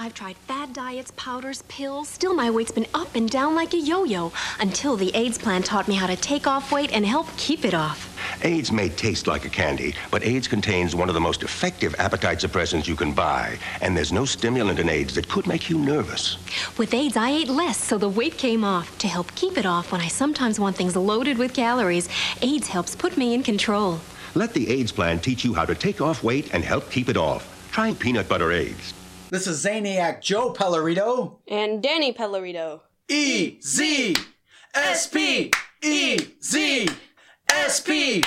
I've tried fad diets, powders, pills. Still, my weight's been up and down like a yo yo until the Ayds plan taught me how to take off weight and help keep it off. Ayds may taste like a candy, but Ayds contains one of the most effective appetite suppressants you can buy. And there's no stimulant in Ayds that could make you nervous. With Ayds, I ate less, so the weight came off. To help keep it off when I sometimes want things loaded with calories, Ayds helps put me in control. Let the Ayds plan teach you how to take off weight and help keep it off. Try peanut butter Ayds. This is Zaniac Joe Pellerito. And Danny Pellerito. E Z S P E Z S P.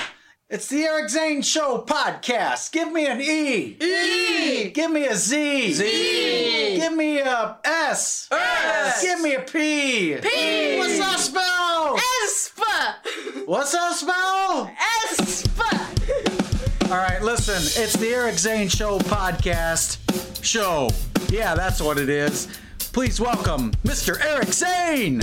It's the Eric Zane Show podcast. Give me an E. E. Give me a Z. Z. Give me a S. S. Give me a P. P. What's that spell? Espa! What's that spell? Espa! All right, listen. It's the Eric Zane Show podcast show. Yeah, that's what it is. Please welcome Mr. Eric Zane.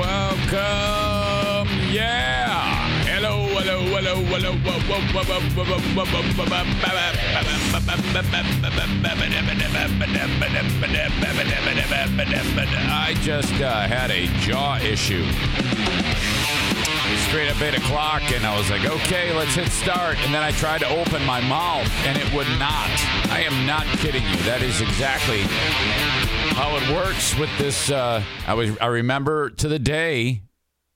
Welcome, yeah. Hello, hello, hello, hello. I just uh, had a jaw issue. Straight up 8 o'clock, and I was like, okay, let's hit start. And then I tried to open my mouth, and it would not. I am not kidding you. That is exactly how it works with this. Uh, I was I remember to the day,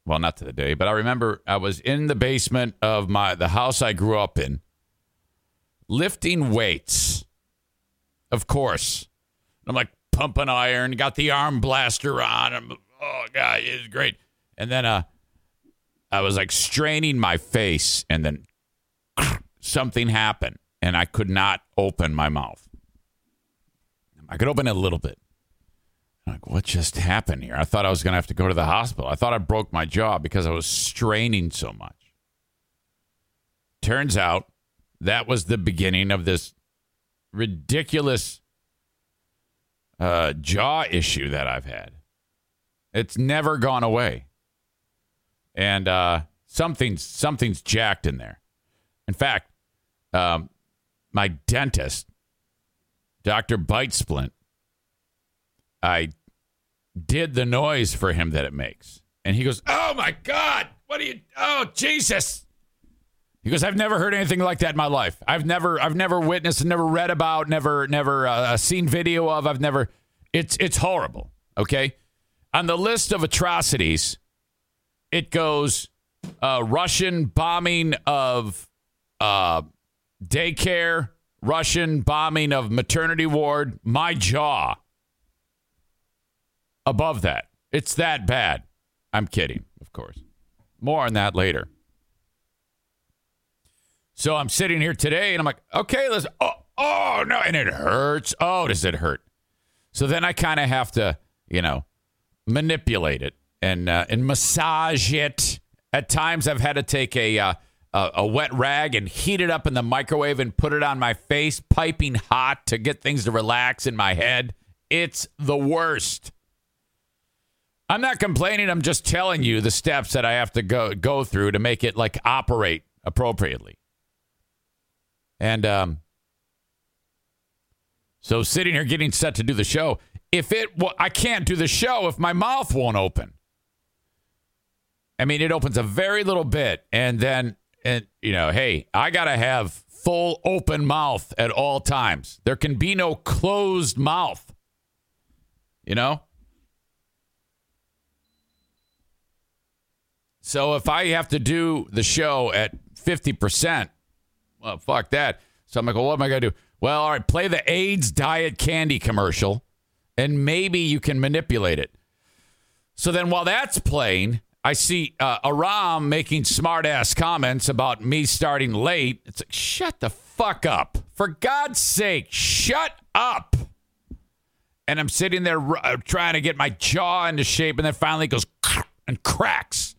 well, not to the day, but I remember I was in the basement of my the house I grew up in, lifting weights. Of course, I'm like pumping iron, got the arm blaster on. I'm, oh god, it's great. And then uh, I was like straining my face, and then something happened, and I could not open my mouth. I could open it a little bit. I'm like, what just happened here? I thought I was going to have to go to the hospital. I thought I broke my jaw because I was straining so much. Turns out that was the beginning of this ridiculous uh, jaw issue that I've had. It's never gone away. And uh, something's, something's jacked in there. In fact, um, my dentist, Dr. Bite Splint, I did the noise for him that it makes. And he goes, Oh my God, what are you? Oh, Jesus. He goes, I've never heard anything like that in my life. I've never, I've never witnessed, never read about, never, never uh, seen video of. I've never, it's, it's horrible. Okay. On the list of atrocities, it goes uh, Russian bombing of uh, daycare, Russian bombing of maternity ward, my jaw above that. It's that bad. I'm kidding, of course. More on that later. So I'm sitting here today and I'm like, okay, let's. Oh, oh no. And it hurts. Oh, does it hurt? So then I kind of have to, you know, manipulate it and uh, and massage it. At times I've had to take a, uh, a wet rag and heat it up in the microwave and put it on my face, piping hot to get things to relax in my head. It's the worst. I'm not complaining. I'm just telling you the steps that I have to go go through to make it like operate appropriately. And um, so sitting here getting set to do the show, if it well, I can't do the show if my mouth won't open. I mean, it opens a very little bit, and then and you know, hey, I gotta have full open mouth at all times. There can be no closed mouth. You know. So if I have to do the show at 50%, well, fuck that. So I'm like, well, what am I to do? Well, all right, play the Ayds diet candy commercial, and maybe you can manipulate it. So then while that's playing, I see uh, Aram making smart ass comments about me starting late. It's like, shut the fuck up. For God's sake, shut up. And I'm sitting there uh, trying to get my jaw into shape, and then finally it goes and cracks.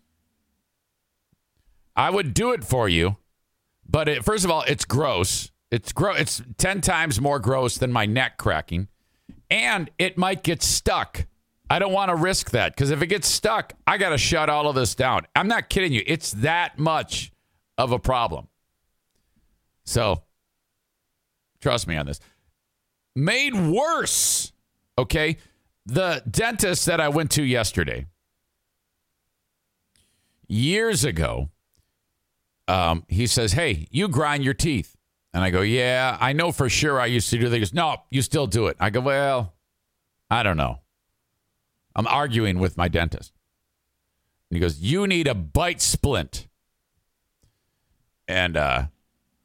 I would do it for you, but it, first of all, it's gross. It's gross. It's ten times more gross than my neck cracking, and it might get stuck. I don't want to risk that because if it gets stuck, I got to shut all of this down. I'm not kidding you. It's that much of a problem. So, trust me on this. Made worse, okay? The dentist that I went to yesterday, years ago, um, he says, Hey, you grind your teeth. And I go, Yeah, I know for sure I used to do that. He goes, No, you still do it. I go, Well, I don't know. I'm arguing with my dentist. And he goes, You need a bite splint. And uh,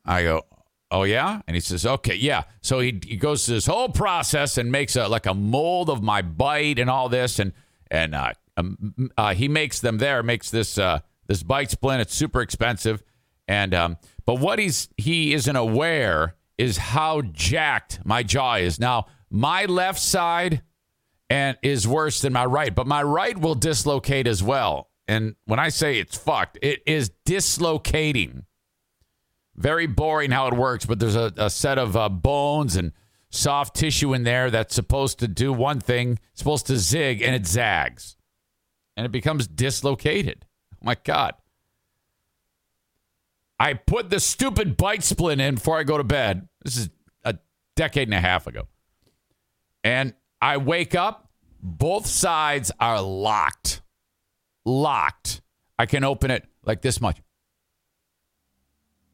I go, Oh, yeah? And he says, Okay, yeah. So he, he goes through this whole process and makes a, like a mold of my bite and all this. And, and uh, um, uh, he makes them there, makes this, uh, this bite splint. It's super expensive. And, um, but what he's, he isn't aware is how jacked my jaw is. Now, my left side and is worse than my right, but my right will dislocate as well. And when I say it's fucked, it is dislocating. Very boring how it works, but there's a, a set of uh, bones and soft tissue in there that's supposed to do one thing, supposed to zig, and it zags. And it becomes dislocated. Oh my God. I put the stupid bite splint in before I go to bed. This is a decade and a half ago. And I wake up, both sides are locked. Locked. I can open it like this much.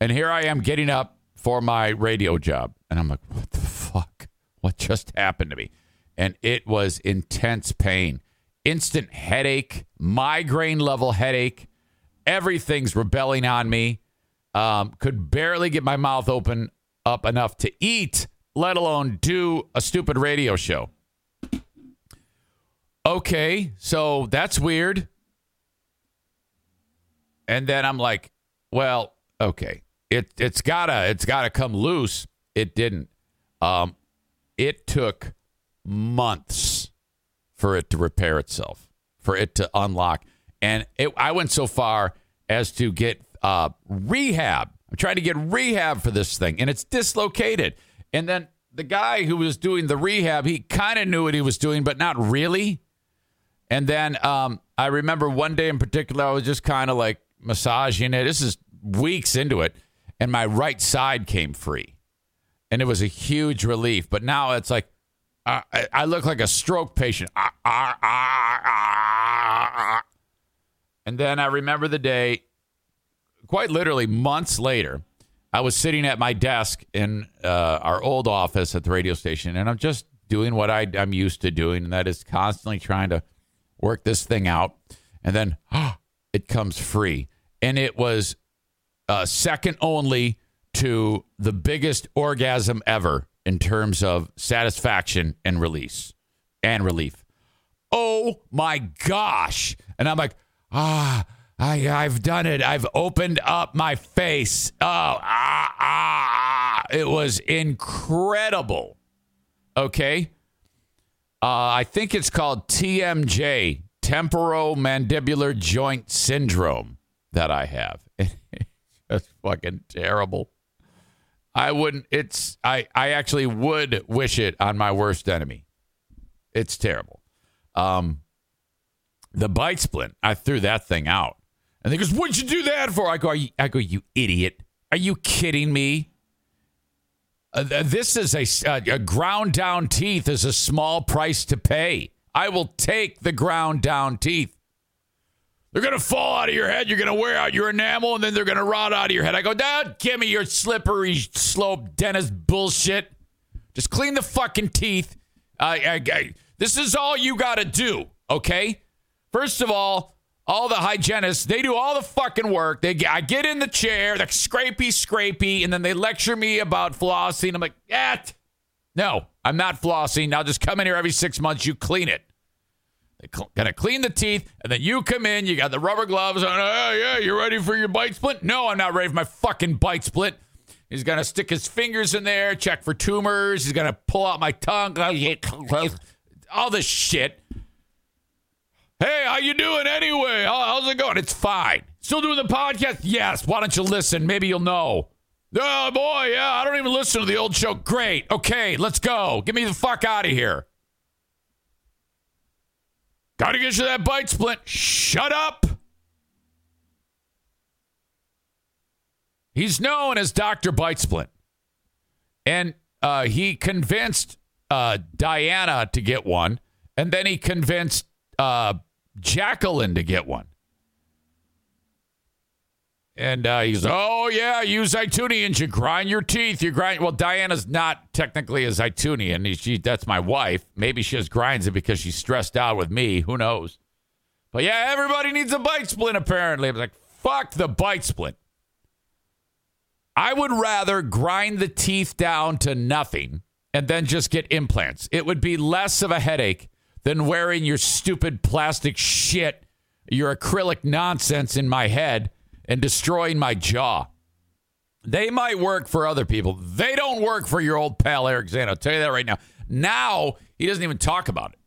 And here I am getting up for my radio job. And I'm like, what the fuck? What just happened to me? And it was intense pain, instant headache, migraine level headache. Everything's rebelling on me. Um, could barely get my mouth open up enough to eat, let alone do a stupid radio show. Okay, so that's weird. And then I'm like, well, okay. It it's gotta it's gotta come loose. It didn't. Um it took months for it to repair itself, for it to unlock. And it, I went so far as to get uh, rehab. I'm trying to get rehab for this thing, and it's dislocated. And then the guy who was doing the rehab, he kind of knew what he was doing, but not really. And then um, I remember one day in particular, I was just kind of like massaging it. This is weeks into it, and my right side came free, and it was a huge relief. But now it's like I, I look like a stroke patient. Ah, ah, ah, ah. And then I remember the day, quite literally months later, I was sitting at my desk in uh, our old office at the radio station, and I'm just doing what I, I'm used to doing, and that is constantly trying to work this thing out. And then it comes free. And it was uh, second only to the biggest orgasm ever in terms of satisfaction and release and relief. Oh my gosh. And I'm like, ah, I, I've done it. I've opened up my face. Oh, ah, ah, ah. It was incredible. Okay. Uh, I think it's called TMJ, temporomandibular joint syndrome, that I have. That's fucking terrible. I wouldn't. It's. I. I actually would wish it on my worst enemy. It's terrible. Um, the bite splint. I threw that thing out, and they goes, "What'd you do that for?" I go, "I go, you idiot! Are you kidding me?" Uh, this is a, uh, a ground down teeth is a small price to pay. I will take the ground down teeth. They're going to fall out of your head. You're going to wear out your enamel, and then they're going to rot out of your head. I go, Dad, give me your slippery slope dentist bullshit. Just clean the fucking teeth. I, I, I, this is all you got to do, okay? First of all, all the hygienists, they do all the fucking work. They, I get in the chair, they're scrapey, scrapey, and then they lecture me about flossing. I'm like, eh, no, I'm not flossing. I'll just come in here every six months. You clean it. They're cl- gonna clean the teeth, and then you come in. You got the rubber gloves on. Oh yeah, you ready for your bite splint? No, I'm not ready for my fucking bite splint. He's to stick his fingers in there, check for tumors. He's to pull out my tongue. All this shit. Hey, how you doing anyway? How- How's it going? It's fine. Still doing the podcast? Yes. Why don't you listen? Maybe you'll know. Oh boy, yeah. I don't even listen to the old show. Great. Okay, let's go. Get me the fuck out of here. Gotta get you that bite splint. Shut up. He's known as Dr. Bite Splint. And uh, he convinced uh, Diana to get one. And then he convinced uh, Jacqueline to get one. And uh, he's, oh, yeah, use Itunians. You grind your teeth. You grind. Well, Diana's not technically a Zitunian. She, that's my wife. Maybe she just grinds it because she's stressed out with me. Who knows? But yeah, everybody needs a bite splint, apparently. I was like, fuck the bite splint. I would rather grind the teeth down to nothing and then just get implants. It would be less of a headache than wearing your stupid plastic shit, your acrylic nonsense in my head and destroying my jaw. They might work for other people. They don't work for your old pal Eric Zane. I'll tell you that right now. Now he doesn't even talk about it.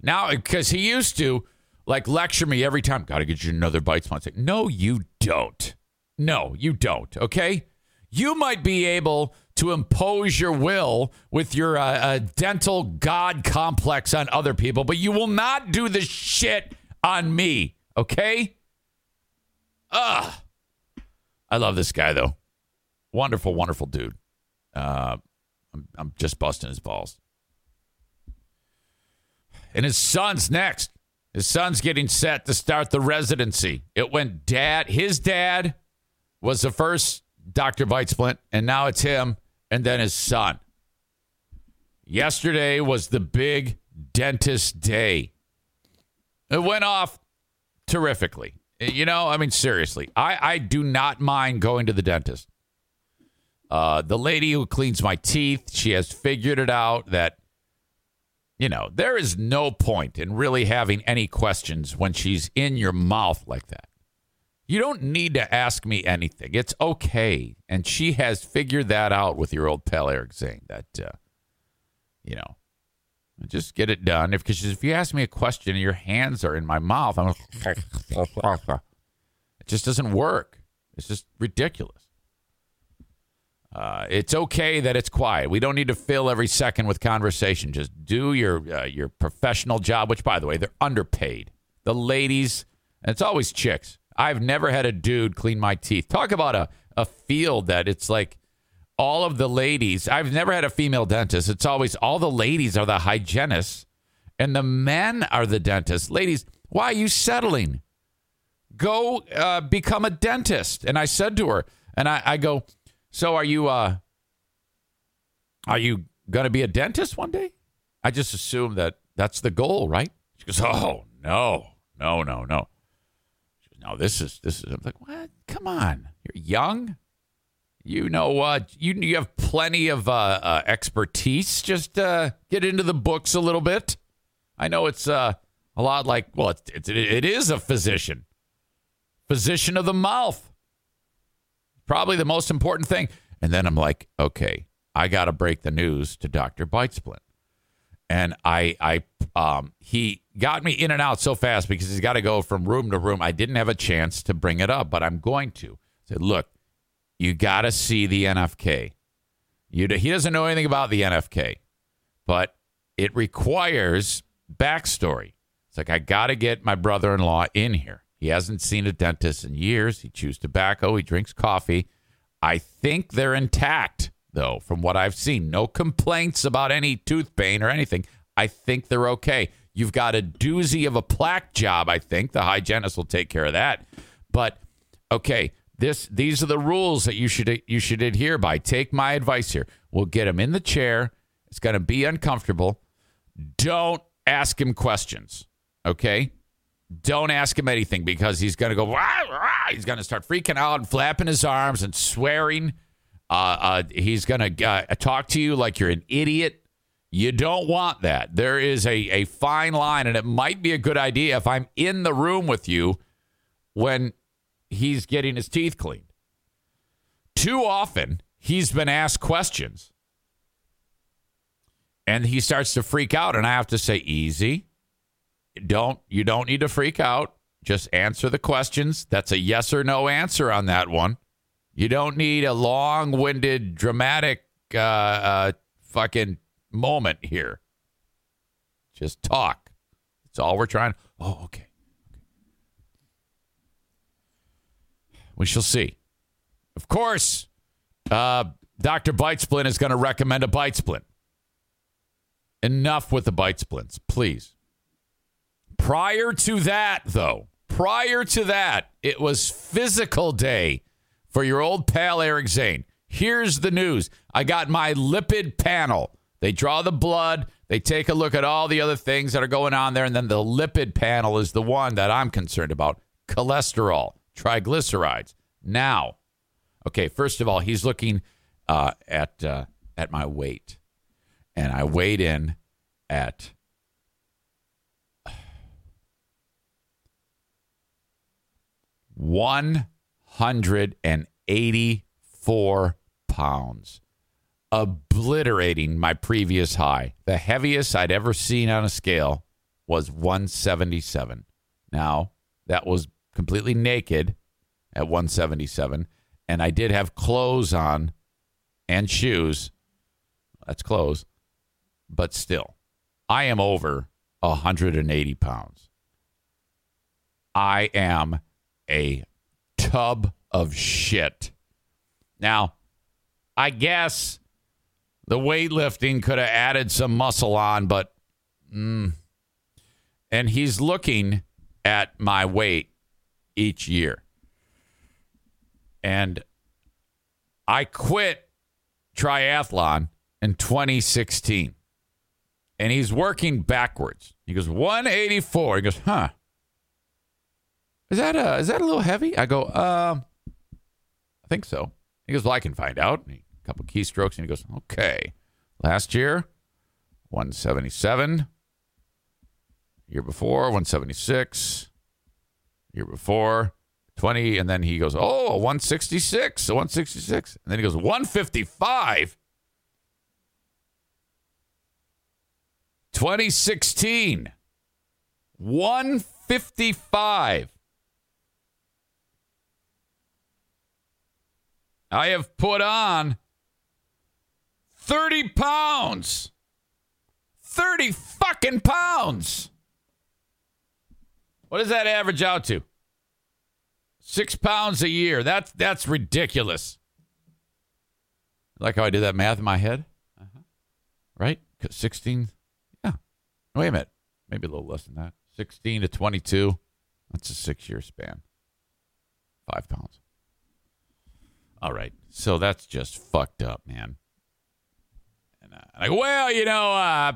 Now because he used to like lecture me every time. Got to get you another bite sponsor. No, you don't. No, you don't. Okay, you might be able to impose your will with your uh, uh, dental god complex on other people, but you will not do the shit on me. Okay. Ugh. I love this guy though. Wonderful, wonderful dude. Uh, I'm, I'm just busting his balls. And his son's next. His son's getting set to start the residency. It went dad. His dad was the first Dr. Bite Splint, and now it's him, and then his son. Yesterday was the big dentist day. It went off terrifically. You know, I mean, seriously, I, I do not mind going to the dentist. Uh, the lady who cleans my teeth, she has figured it out that, you know, there is no point in really having any questions when she's in your mouth like that. You don't need to ask me anything. It's okay. And she has figured that out with your old pal Eric Zane that, uh, you know, just get it done. If because if you ask me a question and your hands are in my mouth, I'm it just doesn't work. It's just ridiculous. Uh, it's okay that it's quiet. We don't need to fill every second with conversation. Just do your uh, your professional job. Which, by the way, they're underpaid. The ladies, and it's always chicks. I've never had a dude clean my teeth. Talk about a a field that it's like all of the ladies. I've never had a female dentist. It's always all the ladies are the hygienists and the men are the dentists. Ladies, why are you settling? Go uh, become a dentist. And I said to her, and I, I go, so are you uh are you gonna be a dentist one day? I just assume that that's the goal, right? She goes, Oh no, no, no, no. She goes, No, this is this is I'm like, what? Come on. You're young. You know what? you you have plenty of uh, uh, expertise. Just uh, get into the books a little bit. I know it's uh, a lot like well, it's, it's it is a physician, physician of the mouth. Probably the most important thing. And then I'm like, okay, I got to break the news to Doctor Bitesplint. And I I um he got me in and out so fast because he's got to go from room to room. I didn't have a chance to bring it up, but I'm going to. I said, look, you got to see the NFK. You, he doesn't know anything about the NFK, but it requires backstory. It's like, I got to get my brother in law in here. He hasn't seen a dentist in years. He chews tobacco. He drinks coffee. I think they're intact, though, from what I've seen. No complaints about any tooth pain or anything. I think they're okay. You've got a doozy of a plaque job, I think. The hygienist will take care of that. But, okay, this these are the rules that you should you should adhere by. Take my advice here. We'll get him in the chair. It's going to be uncomfortable. Don't ask him questions. Okay? Don't ask him anything because he's going to go. Rah, rah. He's going to start freaking out and flapping his arms and swearing. Uh, uh, he's going to uh, talk to you like you're an idiot. You don't want that. There is a, a fine line, and it might be a good idea if I'm in the room with you when he's getting his teeth cleaned. Too often, he's been asked questions. And he starts to freak out and I have to say easy. Don't you don't need to freak out. Just answer the questions. That's a yes or no answer on that one. You don't need a long-winded dramatic uh, uh fucking moment here. Just talk. It's all we're trying. Oh, okay. We shall see. Of course, uh, Dr. Bite Splint is going to recommend a bite splint. Enough with the bite splints, please. Prior to that, though, prior to that, it was physical day for your old pal Eric Zane. Here's the news I got my lipid panel. They draw the blood, they take a look at all the other things that are going on there, and then the lipid panel is the one that I'm concerned about. Cholesterol, triglycerides. Now, okay, first of all, he's looking uh, at uh, at my weight, and I weighed in at one hundred and eighty-four pounds, obliterating my previous high. The heaviest I'd ever seen on a scale was 177. Now, that was completely naked at 177, and I did have clothes on and shoes. That's clothes, but still, I am over 180 pounds. I am a tub of shit. Now, I guess the weightlifting could have added some muscle on, but mm, and he's looking at my weight each year. And I quit triathlon in 2016. And he's working backwards. He goes 184. He goes, "Huh. Is that a is that a little heavy?" I go, "Um I think so." He goes, "Well, I can find out." And he, couple keystrokes and he goes, "Okay. Last year 177. Year before 176. Year before 20 and then he goes, "Oh, 166." 166. And then he goes, "155." 2016 155 I have put on 30 pounds 30 fucking pounds what does that average out to six pounds a year that's that's ridiculous like how I did that math in my head uh-huh. right 16 Yeah. Wait a minute. Maybe a little less than that. 16 to 22. That's a six year span. Five pounds. All right. So that's just fucked up, man. And well, you know, uh,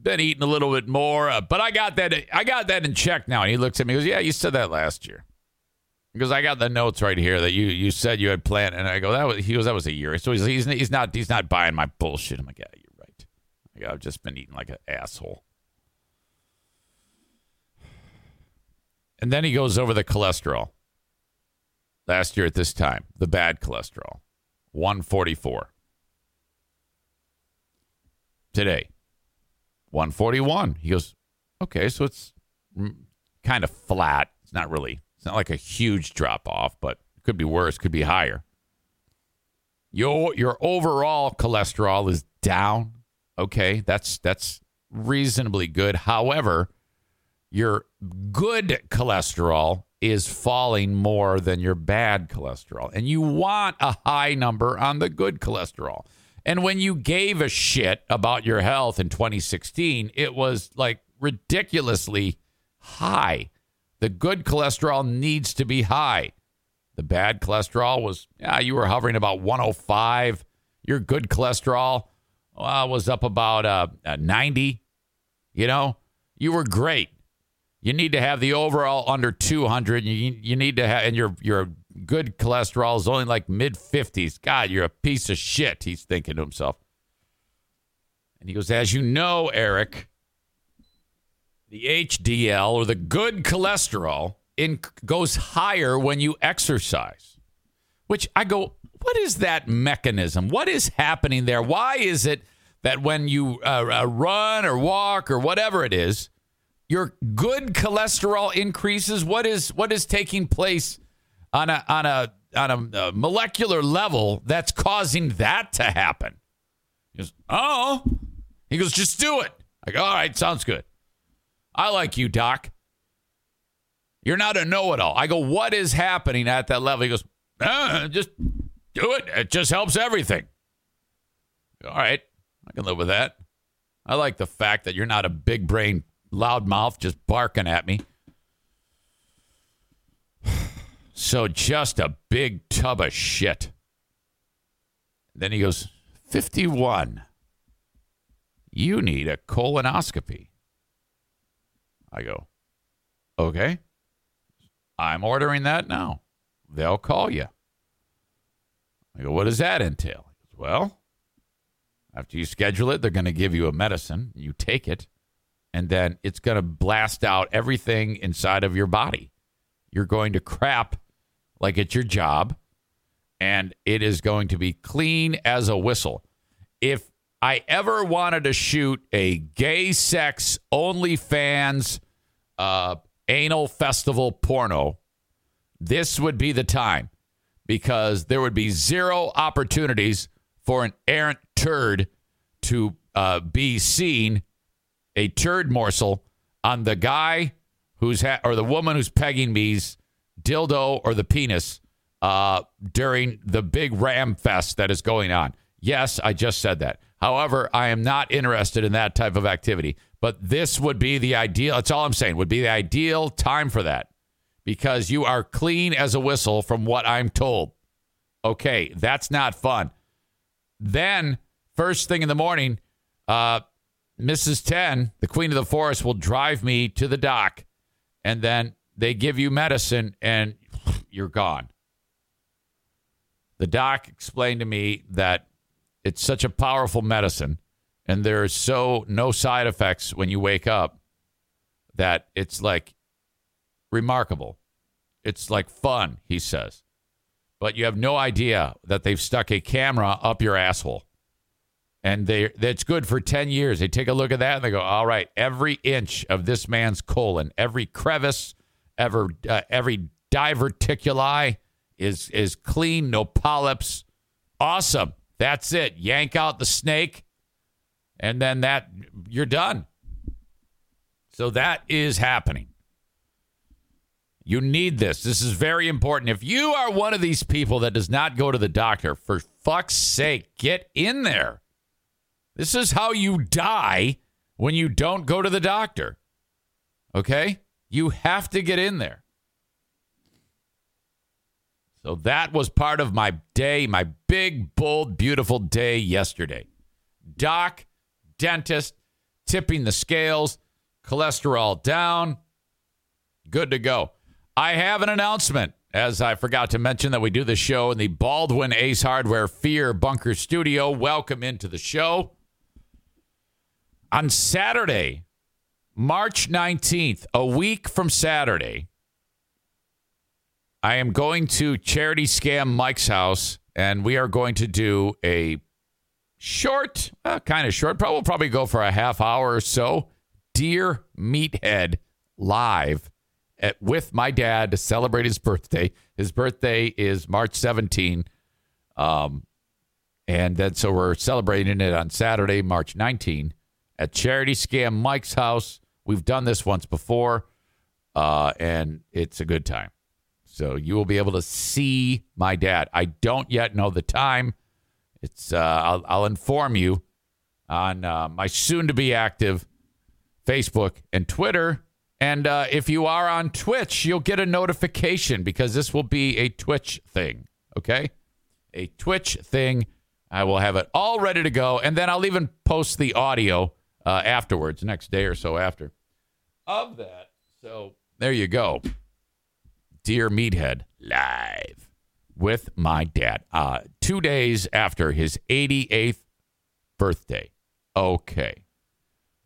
been eating a little bit more, uh, but I got that. I got that in check now. And he looks at me. He goes, "Yeah, you said that last year." Because I got the notes right here that you you said you had planned, and I go, "That was." He goes, "That was a year." So he's he's, he's not he's not buying my bullshit. I'm like, "Yeah, you're right." Like, I've just been eating like an asshole. And then he goes over the cholesterol. Last year at this time, the bad cholesterol, 144. Today, 141. He goes, okay, so it's kind of flat. It's not really, it's not like a huge drop off, but it could be worse, could be higher. Your your overall cholesterol is down. Okay, that's that's reasonably good. However, your good cholesterol is falling more than your bad cholesterol. And you want a high number on the good cholesterol. And when you gave a shit about your health in 2016, it was like ridiculously high. The good cholesterol needs to be high. The bad cholesterol was, yeah, you were hovering about 105. Your good cholesterol uh, was up about uh, 90. You know, you were great. You need to have the overall under 200. You, you need to have, and your your good cholesterol is only like mid 50s. God, you're a piece of shit. He's thinking to himself. And he goes, as you know, Eric, the HDL or the good cholesterol in, goes higher when you exercise. Which I go, what is that mechanism? What is happening there? Why is it that when you uh, uh, run or walk or whatever it is, your good cholesterol increases? What is what is taking place on a on a on a, a molecular level that's causing that to happen? He goes, oh, he goes, just do it. I go, all right, sounds good. I like you, doc. You're not a know-it-all. I go, what is happening at that level? He goes, uh, just do it. It just helps everything. All right. I can live with that. I like the fact that you're not a big brain loudmouth just barking at me. So just a big tub of shit. Then he goes, 51. You need a colonoscopy. I go, okay. I'm ordering that now. They'll call you. I go, what does that entail? He goes, well, after you schedule it, they're going to give you a medicine. You take it, and then it's going to blast out everything inside of your body. You're going to crap like it's your job, and it is going to be clean as a whistle. If I ever wanted to shoot a gay sex OnlyFans uh, anal festival porno, this would be the time because there would be zero opportunities for an errant turd to uh, be seen, a turd morsel on the guy who's ha- or the woman who's pegging me's dildo or the penis uh, during the big ram fest that is going on. Yes, I just said that. However, I am not interested in that type of activity. But this would be the ideal. That's all I'm saying. Would be the ideal time for that because you are clean as a whistle from what I'm told. Okay, that's not fun. Then, first thing in the morning, uh, Mrs. 10, the queen of the forest, will drive me to the doc, and then they give you medicine, and you're gone. The doc explained to me that it's such a powerful medicine, and there's so no side effects when you wake up that it's like remarkable. It's like fun, he says. But you have no idea that they've stuck a camera up your asshole. And they that's good for 10 years. They take a look at that and they go, "All right, every inch of this man's colon, every crevice, ever uh, every diverticuli is is clean, no polyps. Awesome. That's it. Yank out the snake and then that you're done. So that is happening. You need this. This is very important. If you are one of these people that does not go to the doctor, for fuck's sake, get in there. This is how you die when you don't go to the doctor. Okay? You have to get in there. So that was part of my day, my big, bold, beautiful day yesterday. Doc, dentist, tipping the scales, cholesterol down, good to go. I have an announcement, as I forgot to mention that we do the show in the Baldwin Ace Hardware Fear Bunker Studio. Welcome into the show. On Saturday, March 19th, a week from Saturday, I am going to Charity Scam Mike's house, and we are going to do a short, uh, kind of short, probably, we'll probably go for a half hour or so. Dear Meathead live at, with my dad to celebrate his birthday. His birthday is March 17. Um, and then so we're celebrating it on Saturday, March 19 at Charity Scam Mike's house. We've done this once before, uh, and it's a good time. So you will be able to see my dad. I don't yet know the time. It's uh, I'll, I'll inform you on uh, my soon-to-be active Facebook and Twitter. And uh, if you are on Twitch, you'll get a notification because this will be a Twitch thing. Okay, a Twitch thing. I will have it all ready to go, and then I'll even post the audio uh, afterwards, next day or so after of that. So there you go. Dear Meathead live with my dad. Uh, two days after his 88th birthday. Okay.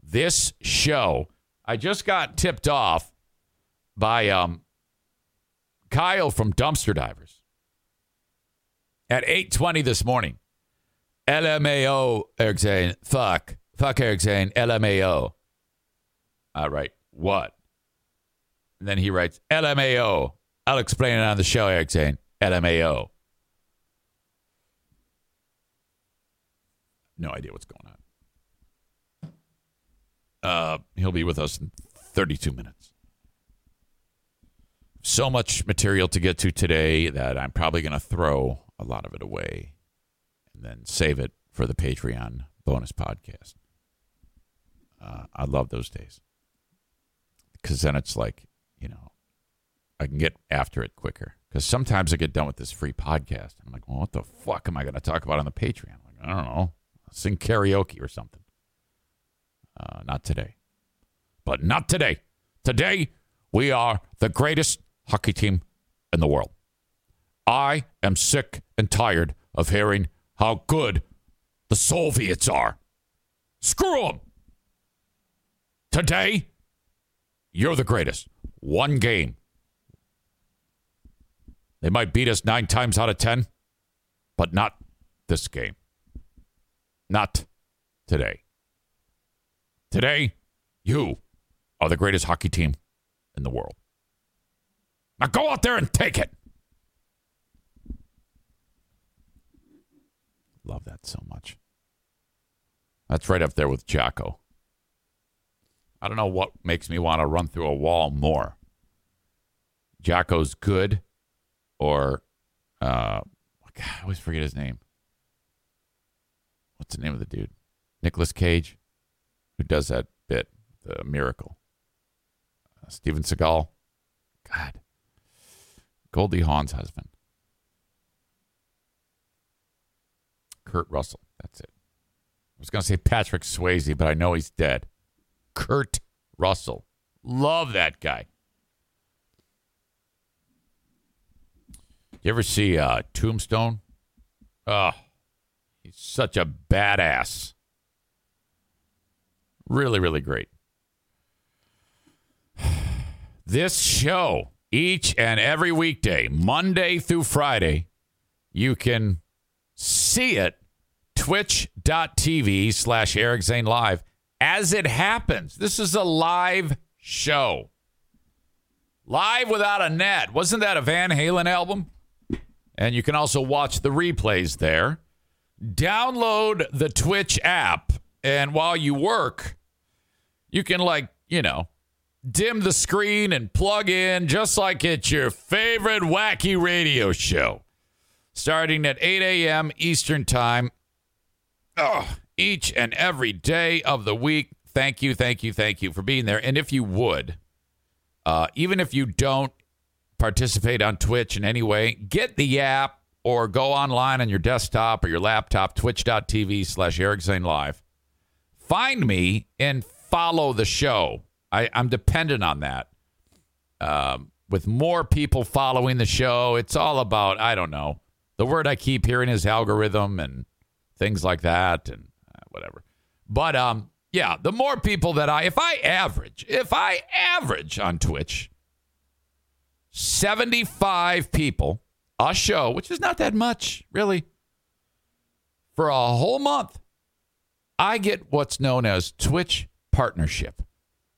This show, I just got tipped off by um, Kyle from Dumpster Divers. at 8:20 this morning. LMAO, Eric Zane. Fuck. Fuck Eric Zane. LMAO. All right. What? And then he writes LMAO. I'll explain it on the show, Eric Zane. LMAO. No idea what's going on. Uh, he'll be with us in 32 minutes. So much material to get to today that I'm probably going to throw a lot of it away and then save it for the Patreon bonus podcast. Uh, I love those days because then it's like, you know, I can get after it quicker. Because sometimes I get done with this free podcast I'm like, well, what the fuck am I going to talk about on the Patreon? Like, I don't know, sing karaoke or something. Uh, not today. But not today. Today, we are the greatest hockey team in the world. I am sick and tired of hearing how good the Soviets are. Screw them. Today, you're the greatest. One game. They might beat us nine times out of ten, but not this game. Not today. Today, you are the greatest hockey team in the world. Now go out there and take it. Love that so much. That's right up there with Jocko. I don't know what makes me want to run through a wall more. Jocko's good, or uh, God, I always forget his name. What's the name of the dude? Nicolas Cage, who does that bit, the miracle. Uh, Steven Seagal. God. Goldie Hawn's husband. Kurt Russell. That's it. I was going to say Patrick Swayze, but I know he's dead. Kurt Russell. Love that guy. You ever see uh, Tombstone? Oh, he's such a badass. Really, really great. This show, each and every weekday, Monday through Friday, you can see it twitch.tv slash Eric Zane Live as it happens. This is a live show. Live without a net. Wasn't that a Van Halen album? And you can also watch the replays there. Download the Twitch app. And while you work, you can, like, you know, dim the screen and plug in just like it's your favorite wacky radio show. Starting at 8 a.m. Eastern Time. Oh, each and every day of the week. Thank you, thank you, thank you for being there. And if you would, uh, even if you don't participate on Twitch in any way, get the app or go online on your desktop or your laptop, twitch.tv slash Eric Zane Live. Find me and follow the show. I, I'm dependent on that. Um, with more people following the show, it's all about, I don't know. The word I keep hearing is algorithm and things like that and whatever. But um, yeah, the more people that I, if I average, if I average on Twitch, 75 people a show, which is not that much, really, for a whole month, I get what's known as Twitch partnership.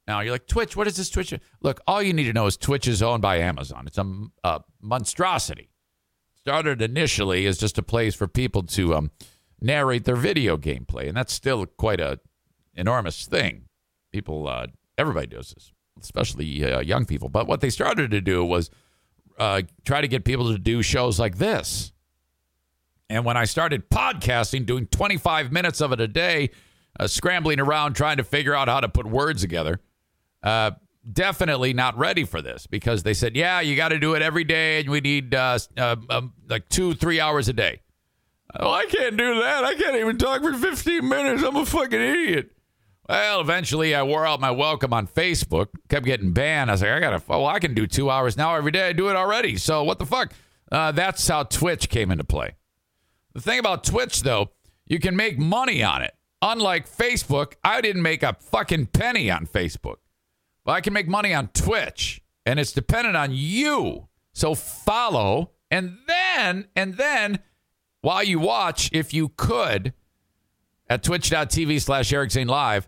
Now you're like Twitch. What is this Twitch? Look, all you need to know is Twitch is owned by Amazon. It's a, a monstrosity. Started initially as just a place for people to um, narrate their video gameplay, and that's still quite a enormous thing. People, uh, everybody does this, especially uh, young people. But what they started to do was uh, try to get people to do shows like this. And when I started podcasting, doing 25 minutes of it a day, uh, scrambling around trying to figure out how to put words together, uh, definitely not ready for this because they said, yeah, you got to do it every day and we need uh, um, like two, three hours a day. Oh, I can't do that. I can't even talk for 15 minutes. I'm a fucking idiot. Well, eventually I wore out my welcome on Facebook, kept getting banned. I was like, I gotta, well, I can do two hours now every day. I do it already. So what the fuck? Uh, that's how Twitch came into play. The thing about Twitch, though, you can make money on it. Unlike Facebook, I didn't make a fucking penny on Facebook. But I can make money on Twitch, and it's dependent on you. So follow, and then, and then while you watch, if you could, at twitch.tv slash Eric Zane Live,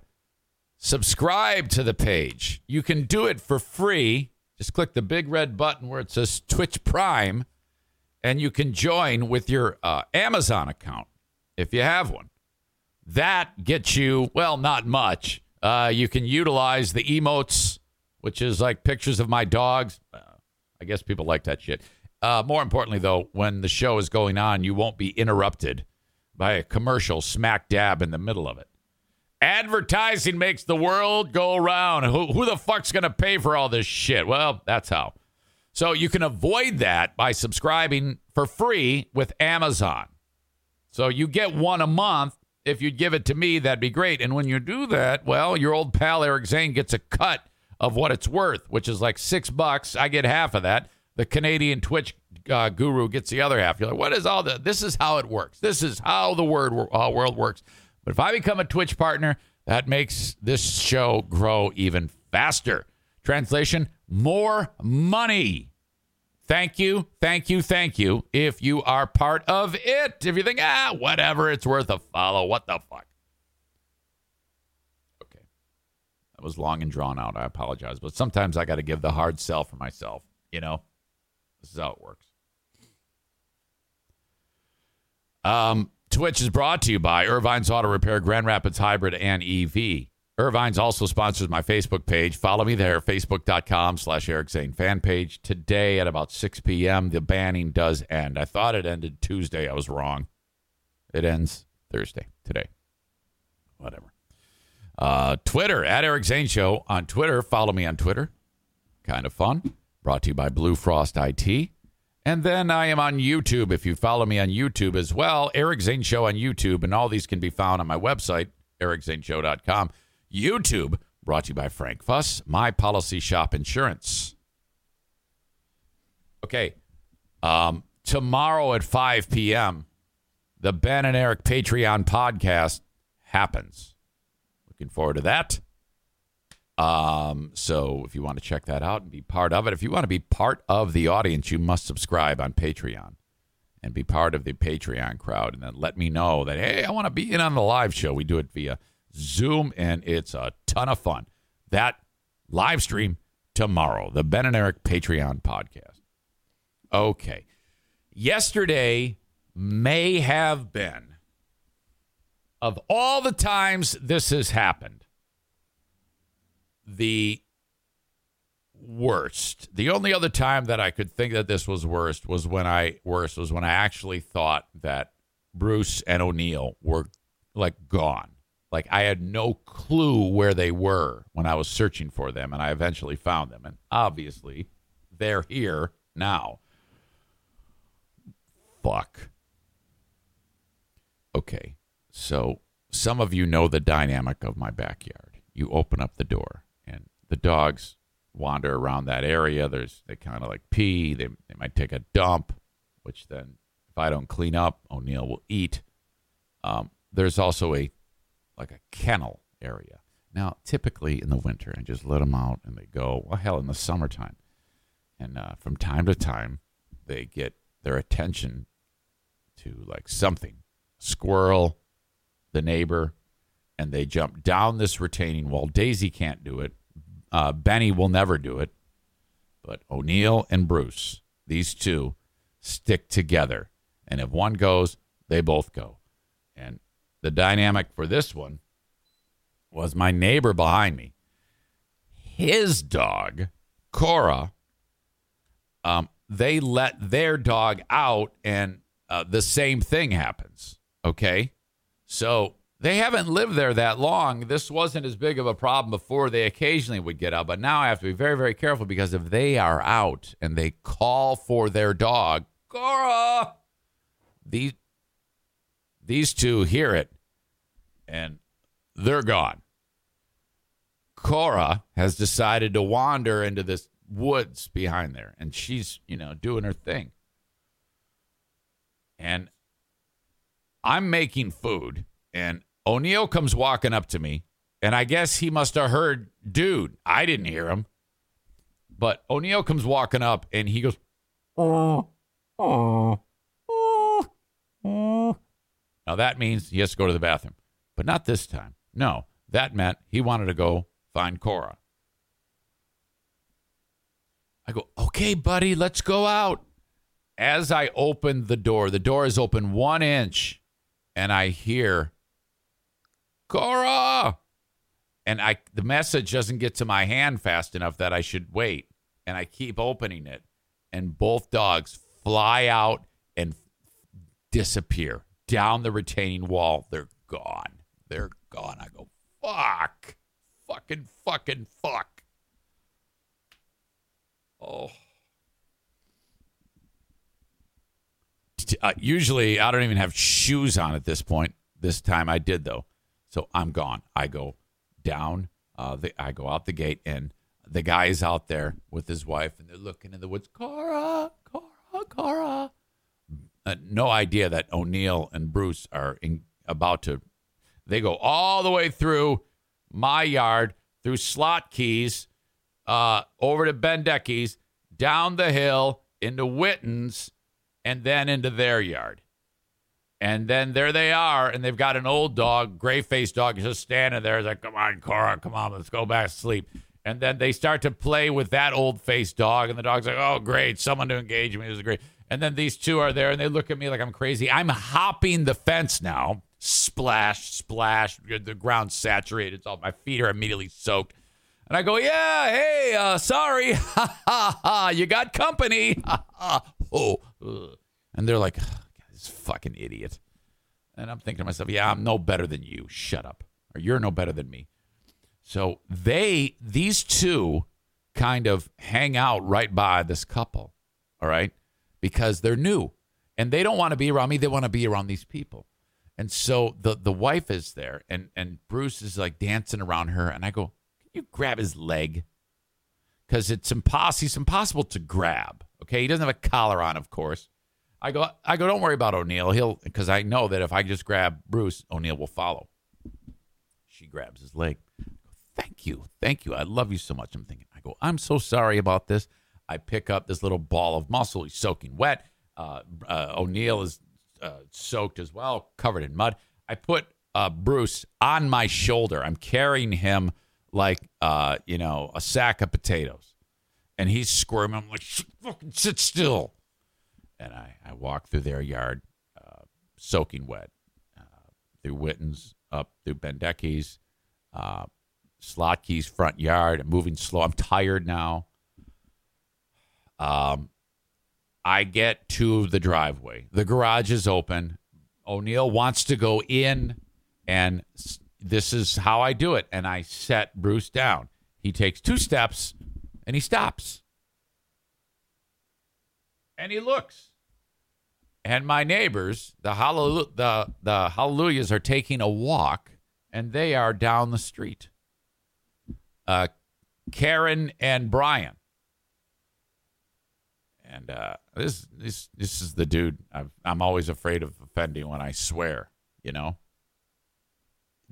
subscribe to the page. You can do it for free. Just click the big red button where it says Twitch Prime, and you can join with your uh, Amazon account if you have one. That gets you, well, not much. Uh, you can utilize the emotes, which is like pictures of my dogs. Uh, I guess people like that shit. Uh, more importantly, though, when the show is going on, you won't be interrupted by a commercial smack dab in the middle of it. Advertising makes the world go round. Who, who the fuck's going to pay for all this shit? Well, that's how. So you can avoid that by subscribing for free with Amazon. So you get one a month. If you'd give it to me, that'd be great. And when you do that, well, your old pal Eric Zane gets a cut of what it's worth, which is like six bucks. I get half of that. The Canadian Twitch uh, guru gets the other half. You're like, what is all the? This is how it works. This is how the word uh, world works. But if I become a Twitch partner, that makes this show grow even faster. Translation: more money. Thank you, thank you, thank you. If you are part of it, if you think, ah, whatever, it's worth a follow. What the fuck? Okay. That was long and drawn out. I apologize. But sometimes I got to give the hard sell for myself. You know, this is how it works. Um, Twitch is brought to you by Irvine's Auto Repair, Grand Rapids Hybrid, and EV. Irvine's also sponsors my Facebook page. Follow me there, facebook.com slash Eric Zane fan page. Today at about 6 p.m., the banning does end. I thought it ended Tuesday. I was wrong. It ends Thursday, today. Whatever. Uh, Twitter, at Eric Zane Show on Twitter. Follow me on Twitter. Kind of fun. Brought to you by Blue Frost IT. And then I am on YouTube. If you follow me on YouTube as well, Eric Zane Show on YouTube. And all these can be found on my website, ericzaneshow.com. YouTube, brought to you by Frank Fuss, My Policy Shop Insurance. Okay. Um, tomorrow at 5 p.m., the Ben and Eric Patreon podcast happens. Looking forward to that. Um, so if you want to check that out and be part of it, if you want to be part of the audience, you must subscribe on Patreon and be part of the Patreon crowd. And then let me know that, hey, I want to be in on the live show. We do it via Zoom, and it's a ton of fun. That live stream tomorrow, the Ben and Eric Patreon podcast. Okay. Yesterday may have been, of all the times this has happened, the worst. The only other time that I could think that this was worst was when I worst was when I actually thought that Bruce and O'Neill were like gone. Like I had no clue where they were when I was searching for them, and I eventually found them. And obviously, they're here now. Fuck. Okay, so some of you know the dynamic of my backyard. You open up the door, the dogs wander around that area. There's they kind of like pee. They they might take a dump, which then if I don't clean up, O'Neill will eat. Um, there's also a like a kennel area. Now, typically in the winter, I just let them out and they go. Well, hell, in the summertime, and uh, from time to time, they get their attention to like something, squirrel, the neighbor, and they jump down this retaining wall. Daisy can't do it. Uh, Benny will never do it. But O'Neill and Bruce, these two, stick together. And if one goes, they both go. And the dynamic for this one was my neighbor behind me. His dog, Cora, um, they let their dog out, and uh, the same thing happens. Okay. So they haven't lived there that long. This wasn't as big of a problem before. They occasionally would get out, but now I have to be very, very careful because if they are out and they call for their dog, Cora, these these two hear it and they're gone. Cora has decided to wander into this woods behind there, and she's, you know, doing her thing. And I'm making food, and O'Neill comes walking up to me, and I guess he must have heard, dude. I didn't hear him. But O'Neill comes walking up, and he goes, oh, oh, oh, Now that means he has to go to the bathroom, but not this time. No, that meant he wanted to go find Cora. I go, okay, buddy, let's go out. As I open the door, the door is open one inch, and I hear Cora. And I the message doesn't get to my hand fast enough that I should wait. And I keep opening it, and both dogs fly out and disappear down the retaining wall. They're gone. They're gone. I go, fuck. Fucking fucking fuck. Oh. Uh, usually I don't even have shoes on at this point. This time I did though. So I'm gone. I go down. Uh, the, I go out the gate, and the guy is out there with his wife, and they're looking in the woods. Cora, Cora, Cora. Uh, no idea that O'Neill and Bruce are in, about to. They go all the way through my yard, through Slotky's, uh, over to Bendecky's, down the hill into Witten's, and then into their yard. And then there they are, and they've got an old dog, gray faced dog, just standing there. It's like, come on, Cora, come on, let's go back to sleep. And then they start to play with that old faced dog, and the dog's like, oh, great, someone to engage me. This is great. And then these two are there, and they look at me like I'm crazy. I'm hopping the fence now. Splash, splash. The ground's saturated. It's all my feet are immediately soaked. And I go, yeah, hey, uh, sorry. Ha ha ha. You got company. Ha ha. Oh. And they're like, fucking idiot. And I'm thinking to myself, yeah, I'm no better than you. Shut up. Or you're no better than me. So they, these two kind of hang out right by this couple. All right. Because they're new and they don't want to be around me. They want to be around these people. And so the, the wife is there and, and Bruce is like dancing around her. And I go, can you grab his leg? Because it's impossible. He's impossible to grab. Okay. He doesn't have a collar on, of course. I go, I go, don't worry about O'Neill. He'll, because I know that if I just grab Bruce, O'Neill will follow. She grabs his leg. Thank you. Thank you. I love you so much. I'm thinking, I go, I'm so sorry about this. I pick up this little ball of muscle. He's soaking wet. Uh, uh, O'Neill is uh, soaked as well, covered in mud. I put uh, Bruce on my shoulder. I'm carrying him like, uh, you know, a sack of potatoes. And he's squirming. I'm like, fucking sit still and I, I walk through their yard, uh, soaking wet, uh, through Witten's, up through Bendecky's, uh, Slotky's front yard. I'm moving slow. I'm tired now. Um, I get to the driveway. The garage is open. O'Neill wants to go in, and this is how I do it. And I set Bruce down. He takes two steps, and he stops and he looks. And my neighbors, the hallelu- the the hallelujahs, are taking a walk, and they are down the street. Uh, Karen and Brian. And uh, this this this is the dude I've, I'm always afraid of offending when I swear. You know.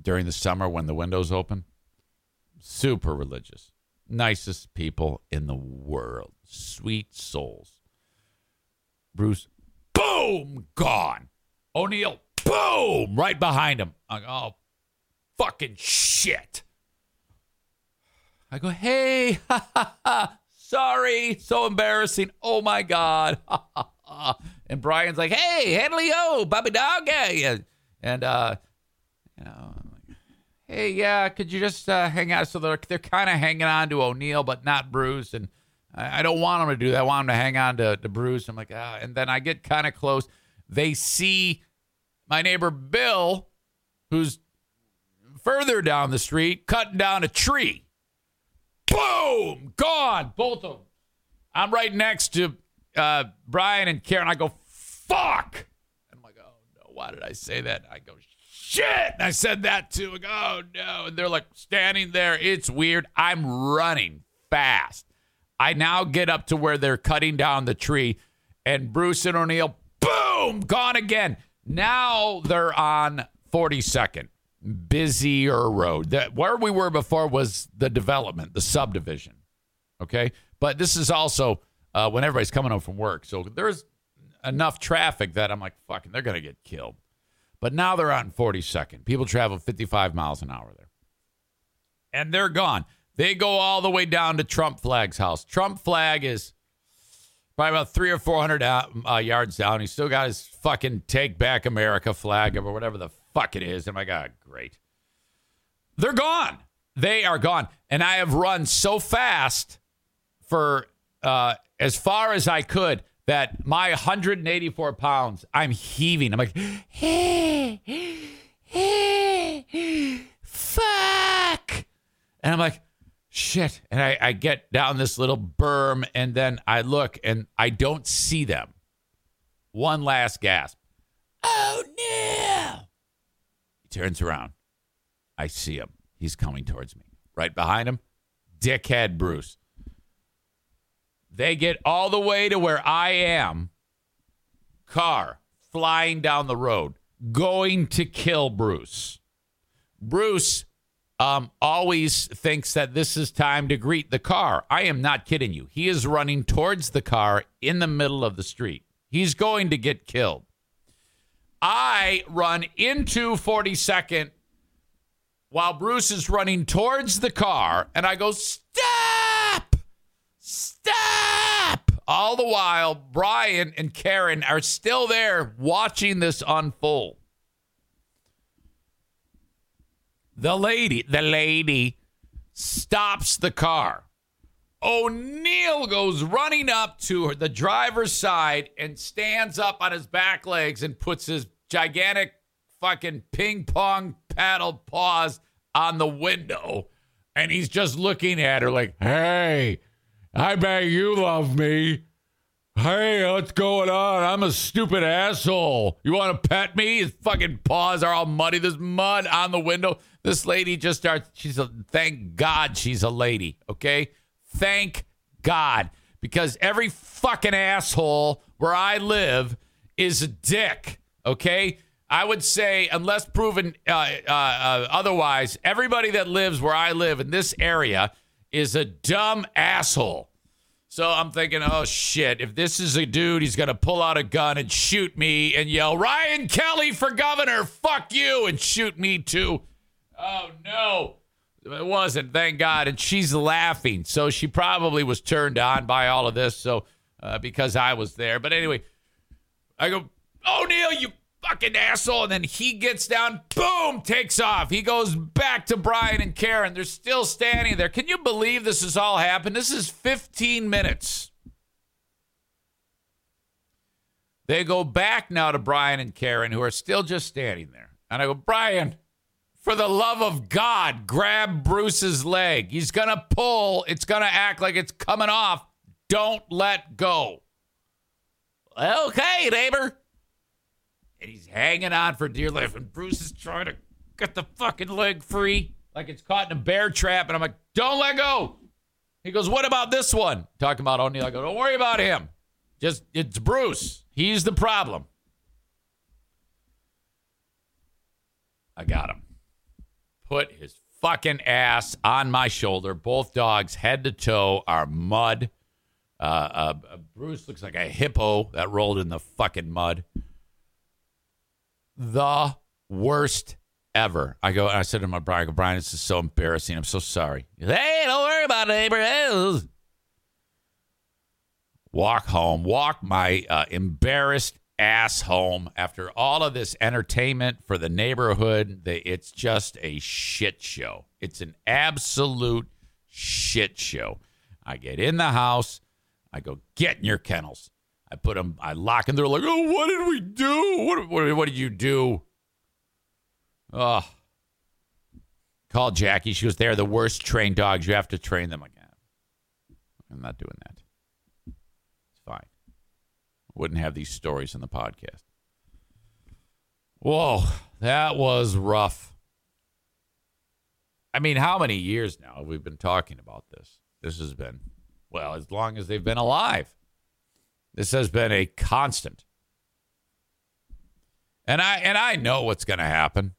During the summer when the windows open, super religious, nicest people in the world, sweet souls. Bruce, boom, gone. O'Neill, boom, right behind him. I go, oh, fucking shit. I go, hey, sorry, so embarrassing. Oh my God. And Brian's like, hey, Henley, oh, Bobby Dog, yeah. And, uh, you know, like, hey, yeah, could you just uh, hang out? So they're, they're kind of hanging on to O'Neill, but not Bruce. And I, I don't want them to do that. I want them to hang on to, to Bruce. I'm like, ah. And then I get kind of close. They see my neighbor Bill, who's further down the street, cutting down a tree. Boom! Gone, both of them. I'm right next to uh, Brian and Karen. I go, fuck! And I'm like, oh no, why did I say that? I go, shit! And I said that too. I go, oh no. And they're like standing there. It's weird. I'm running fast. I now get up to where they're cutting down the tree, and Bruce and O'Neill, boom, gone again. Now they're on 42nd, busier road. That where we were before was the development, the subdivision. Okay, but this is also uh, when everybody's coming home from work, so there's enough traffic that I'm like, fucking, they're to get killed. But now they're on 42nd. People travel 55 miles an hour there. And they're gone. They go all the way down to Trump Flag's house. Trump Flag is probably about three or 400 uh, yards down. He's still got his fucking Take Back America flag or whatever the fuck it is. And my God, great. They're gone. They are gone. And I have run so fast for uh, as far as I could that my 184 pounds, I'm heaving. I'm like, hey, hey, fuck. And I'm like, shit. And I, I get down this little berm and then I look and I don't see them. One last gasp. Oh no. He turns around. I see him. He's coming towards me. Right behind him, dickhead Bruce. They get all the way to where I am. Car flying down the road, going to kill Bruce. Bruce um, always thinks that this is time to greet the car. I am not kidding you. He is running towards the car in the middle of the street. He's going to get killed. I run into 42nd while Bruce is running towards the car, and I go, Stop! Stop! All the while, Brian and Karen are still there watching this unfold. The lady, the lady stops the car. O'Neill goes running up to the driver's side and stands up on his back legs and puts his gigantic fucking ping pong paddle paws on the window. And he's just looking at her like, hey, I bet you love me. Hey, what's going on? I'm a stupid asshole. You want to pet me? His fucking paws are all muddy. There's mud on the window. This lady just starts. She's a, thank God she's a lady, okay? Thank God. Because every fucking asshole where I live is a dick, okay? I would say, unless proven uh, uh, uh, otherwise, everybody that lives where I live in this area is a dumb asshole. So I'm thinking, oh shit, if this is a dude, he's going to pull out a gun and shoot me and yell, Ryan Kelley for governor, fuck you, and shoot me too. Oh no. It wasn't, thank God. And she's laughing. So she probably was turned on by all of this. So uh, because I was there. But anyway, I go, Neil, you fucking asshole. And then he gets down, boom, takes off. He goes back to Brian and Karen. They're still standing there. Can you believe this has all happened? This is 15 minutes. They go back now to Brian and Karen, who are still just standing there. And I go, Brian, for the love of God, grab Bruce's leg. He's going to pull. It's going to act like it's coming off. Don't let go. Okay, neighbor. And he's hanging on for dear life. And Bruce is trying to get the fucking leg free like it's caught in a bear trap. And I'm like, don't let go. He goes, what about this one? Talking about O'Neill. I go, don't worry about him. Just, it's Bruce. He's the problem. I got him. Put his fucking ass on my shoulder. Both dogs, head to toe, are mud. Uh, uh, Bruce looks like a hippo that rolled in the fucking mud. The worst ever. I go, I said to my Brian, I go, Brian, this is so embarrassing. I'm so sorry. Goes, hey, don't worry about it, neighbor. Walk home, walk my uh, embarrassed ass home after all of this entertainment for the neighborhood. It's just a shit show. It's an absolute shit show. I get in the house. I go, get in your kennels. I put them, I lock them. They're like, oh, what did we do? What, what, what did you do? Oh. Call Jackie. She was there. The worst trained dogs. You have to train them again. I'm not doing that. Wouldn't have these stories in the podcast. Whoa, that was rough. I mean, how many years now have we been talking about this? This has been, well, as long as they've been alive. This has been a constant. And I and I know what's going to happen.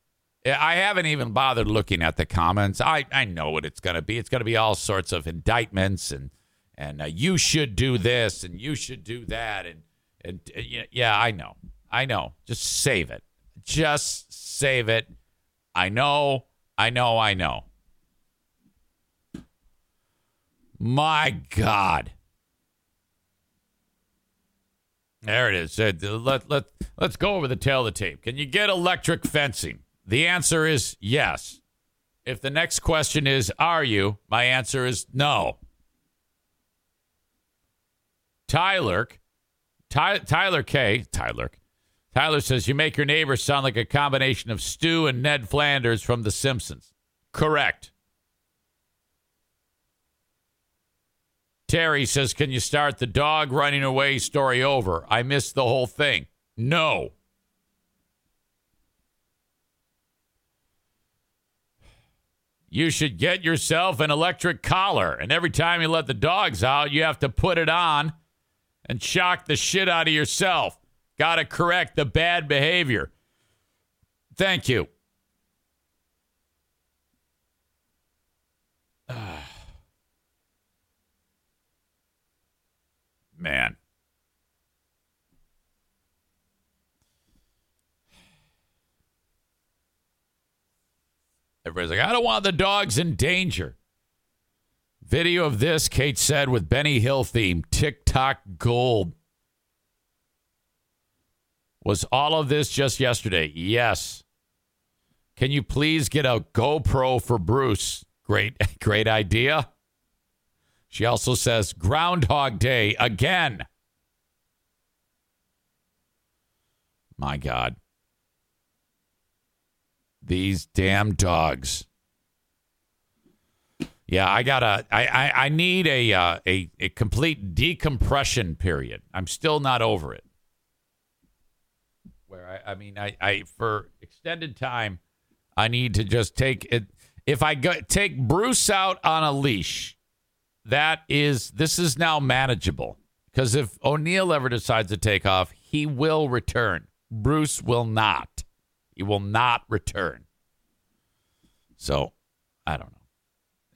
I haven't even bothered looking at the comments. I, I know what it's going to be. It's going to be all sorts of indictments and and uh, you should do this and you should do that and And yeah, I know. I know. Just save it. Just save it. I know. I know. I know. My God. There it is. Let, let, let's go over the tale of the tape. Can you get electric fencing? The answer is yes. If the next question is, are you? My answer is no. Tyler, Ty, Tyler K. Tyler, Tyler says you make your neighbor sound like a combination of Stu and Ned Flanders from The Simpsons. Correct. Terry says, Can you start the dog running away story over? I missed the whole thing. No. You should get yourself an electric collar, and every time you let the dogs out, you have to put it on and shock the shit out of yourself. Got to correct the bad behavior. Thank you. Man. Everybody's like, I don't want the dogs in danger. Video of this, Kate said, with Benny Hill theme, TikTok gold. Was all of this just yesterday? Yes. Can you please get a GoPro for Bruce? Great, great idea. She also says Groundhog Day again. My God. These damn dogs. Yeah, I gotta. I I, I need a, uh, a a complete decompression period. I'm still not over it. Where I, I mean, I, I for extended time, I need to just take it. If I go take Bruce out on a leash, that is this is now manageable. Because if O'Neill ever decides to take off, he will return. Bruce will not. He will not return. So, I don't know.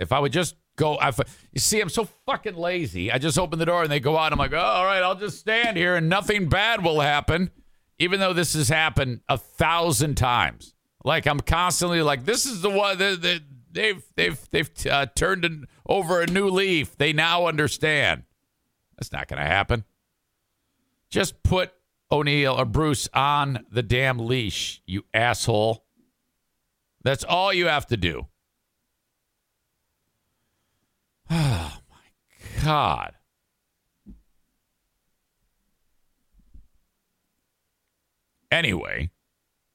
If I would just go, I, you see, I'm so fucking lazy. I just open the door and they go out. I'm like, oh, all right, I'll just stand here and nothing bad will happen, even though this has happened a thousand times. Like I'm constantly like, this is the one that they, they've they've they've uh, turned an, over a new leaf. They now understand. That's not going to happen. Just put O'Neill or Bruce on the damn leash, you asshole. That's all you have to do. Oh my God. Anyway,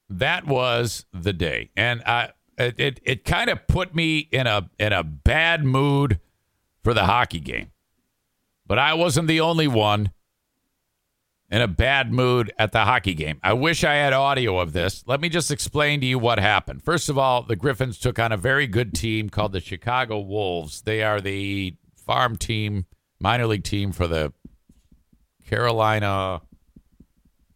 that was the day. And I it it, it kind of put me in a in a bad mood for the hockey game. But I wasn't the only one in a bad mood at the hockey game. I wish I had audio of this. Let me just explain to you what happened. First of all, the Griffins took on a very good team called the Chicago Wolves. They are the farm team, minor league team for the Carolina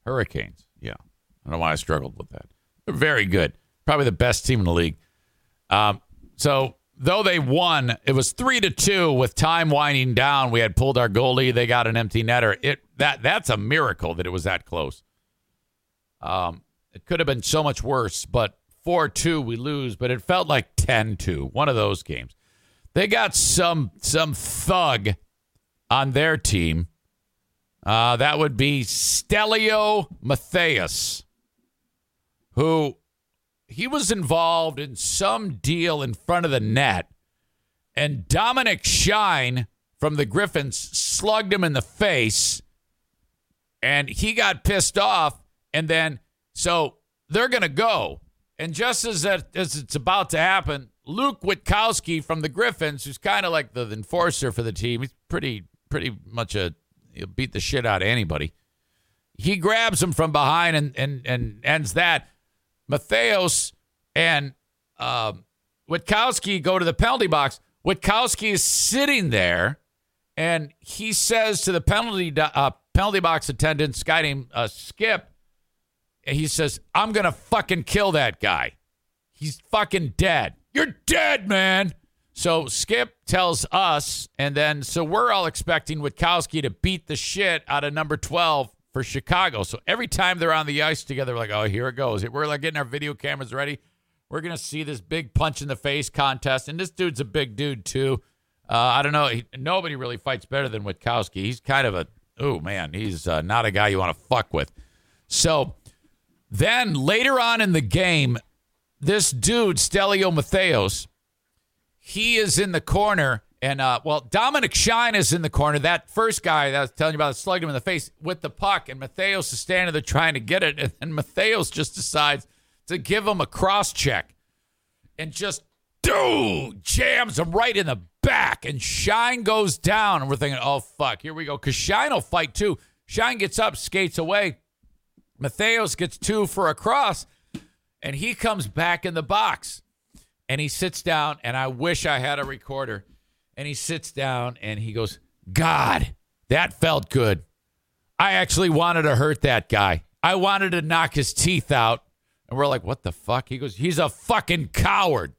Hurricanes. Yeah. I don't know why I struggled with that. They're very good. Probably the best team in the league. Um, so though they won, it was three to two with time winding down. We had pulled our goalie. They got an empty netter. It that that's a miracle that it was that close. Um, it could have been so much worse, but four two we lose, but it felt like 10-2, one of those games. They got some some thug on their team. Uh, that would be Stelio Mattheos, who he was involved in some deal in front of the net, and Dominik Shine from the Griffins slugged him in the face, and he got pissed off, and then so they're gonna go, and just as that as it's about to happen, Luke Witkowski from the Griffins, who's kind of like the enforcer for the team, he's pretty pretty much a he'll beat the shit out of anybody. He grabs him from behind and and and ends that. Mattheos and um, Witkowski go to the penalty box. Witkowski is sitting there, and he says to the penalty uh, penalty box attendants, guy named uh, Skip, he says, "I'm gonna fucking kill that guy. He's fucking dead. You're dead, man." So Skip tells us, and then so we're all expecting Witkowski to beat the shit out of number 12 for Chicago. So every time they're on the ice together, like, oh, here it goes. We're like getting our video cameras ready. We're gonna see this big punch in the face contest, and this dude's a big dude too. Uh, I don't know. He, nobody really fights better than Witkowski. He's kind of a oh man, he's uh, not a guy you want to fuck with. So then later on in the game, this dude Stelio Mattheos, he is in the corner, and uh, well, Dominik Shine is in the corner. That first guy that I was telling you about slugged him in the face with the puck, and Mattheos is standing there trying to get it, and then just decides to give him a cross check and just dude jams him right in the back and Shine goes down and we're thinking oh fuck here we go because Shine will fight too. Shine gets up skates away. Mattheos gets two for a cross and he comes back in the box and he sits down and I wish I had a recorder and he sits down and he goes God that felt good I actually wanted to hurt that guy I wanted to knock his teeth out and we're like, what the fuck? He goes, he's a fucking coward.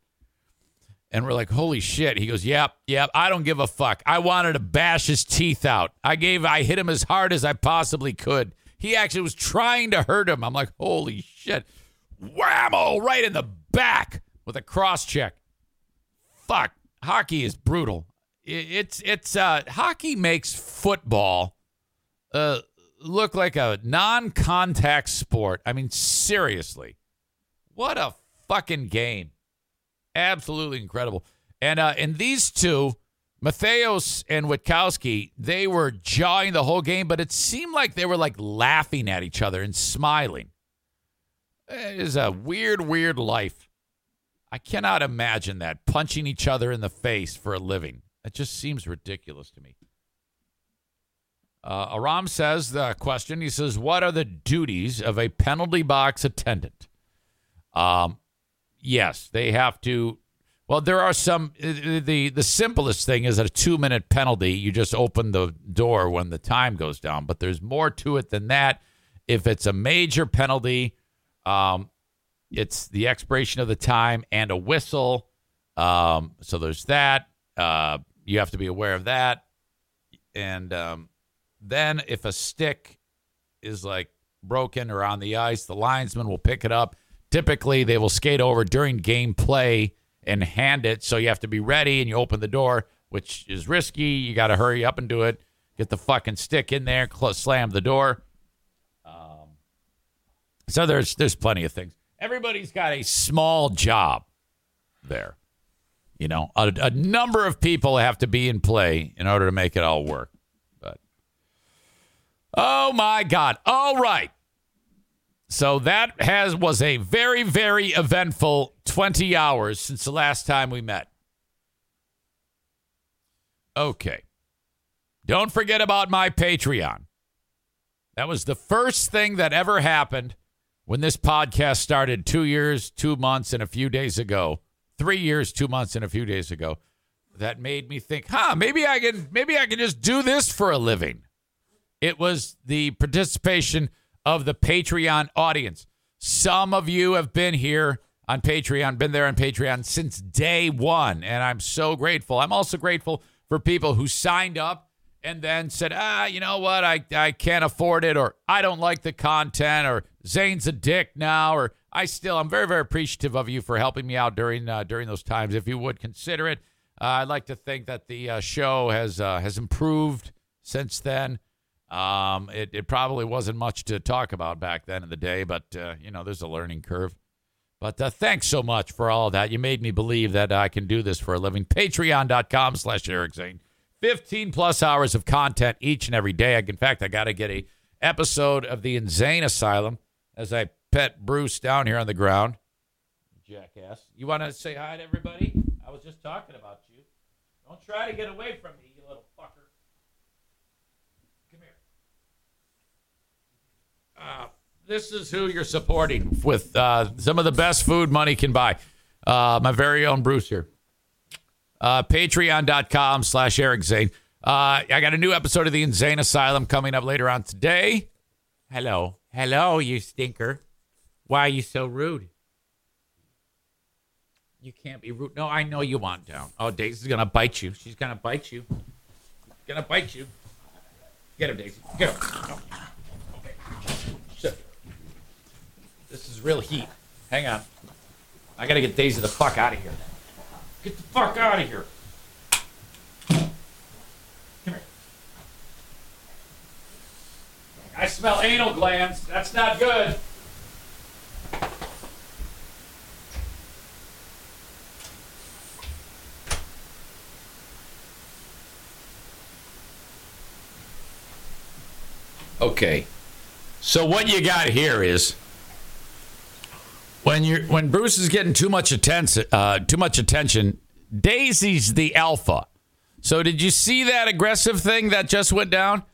And we're like, holy shit. He goes, yep, yep, I don't give a fuck. I wanted to bash his teeth out. I gave, I hit him as hard as I possibly could. He actually was trying to hurt him. I'm like, holy shit. Whammo, right in the back with a cross check. Fuck. Hockey is brutal. It's, it's, uh, hockey makes football, uh, look like a non contact sport. I mean, seriously. What a fucking game. Absolutely incredible. And uh, and these two, Mattheos and Witkowski, they were jawing the whole game, but it seemed like they were like laughing at each other and smiling. It is a weird, weird life. I cannot imagine that punching each other in the face for a living. It just seems ridiculous to me. Uh, Aram says the question. He says, "What are the duties of a penalty box attendant?" Um, yes, they have to. Well, there are some. the The simplest thing is a two minute penalty. You just open the door when the time goes down. But there's more to it than that. If it's a major penalty, um, it's the expiration of the time and a whistle. Um, so there's that. Uh, you have to be aware of that. And um, then if a stick is like broken or on the ice, the linesman will pick it up. Typically, they will skate over during game play and hand it. So you have to be ready and you open the door, which is risky. You got to hurry up and do it. Get the fucking stick in there, slam the door. Um, so there's there's plenty of things. Everybody's got a small job there. You know, a, a number of people have to be in play in order to make it all work. But oh my God! All right. So that has was a very very eventful 20 hours since the last time we met. Okay. Don't forget about my Patreon. That was the first thing that ever happened when this podcast started 2 years, 2 months and a few days ago. 3 years, 2 months and a few days ago. That made me think, "Huh, maybe I can maybe I can just do this for a living." It was the participation of the Patreon audience. Some of you have been here on Patreon, been there on Patreon since day one, and I'm so grateful. I'm also grateful for people who signed up and then said, ah, you know what, I, I can't afford it, or I don't like the content, or Zane's a dick now, or I still, I'm very, very appreciative of you for helping me out during uh, during those times. If you would consider it, uh, I'd like to think that the uh, show has uh, has improved since then. Um, it, it probably wasn't much to talk about back then in the day, but, uh, you know, there's a learning curve. But uh, thanks so much for all that. You made me believe that I can do this for a living. Patreon.com slash Eric Zane. 15 plus hours of content each and every day. In fact, I got to get a episode of the Insane Asylum as I pet Bruce down here on the ground. Jackass. You want to say hi to everybody? I was just talking about you. Don't try to get away from me, you little fucker. Come here. Uh, this is who you're supporting with uh, some of the best food money can buy. Uh, my very own Bruce here. Uh, Patreon.com slash Eric Zane. Uh, I got a new episode of the Insane Asylum coming up later on today. Hello. Hello, you stinker. Why are you so rude? You can't be rude. No, I know you want down. Oh, Daisy's to bite you. She's to bite you. To bite you. Get him, Daisy. Get him. Okay. Shit. This is real heat. Hang on. I gotta get Daisy the fuck out of here. Get the fuck out of here. Come here. I smell anal glands. That's not good. Okay. So what you got here is when you when Bruce is getting too much attention, uh, too much attention. Daisy's the alpha. So did you see that aggressive thing that just went down?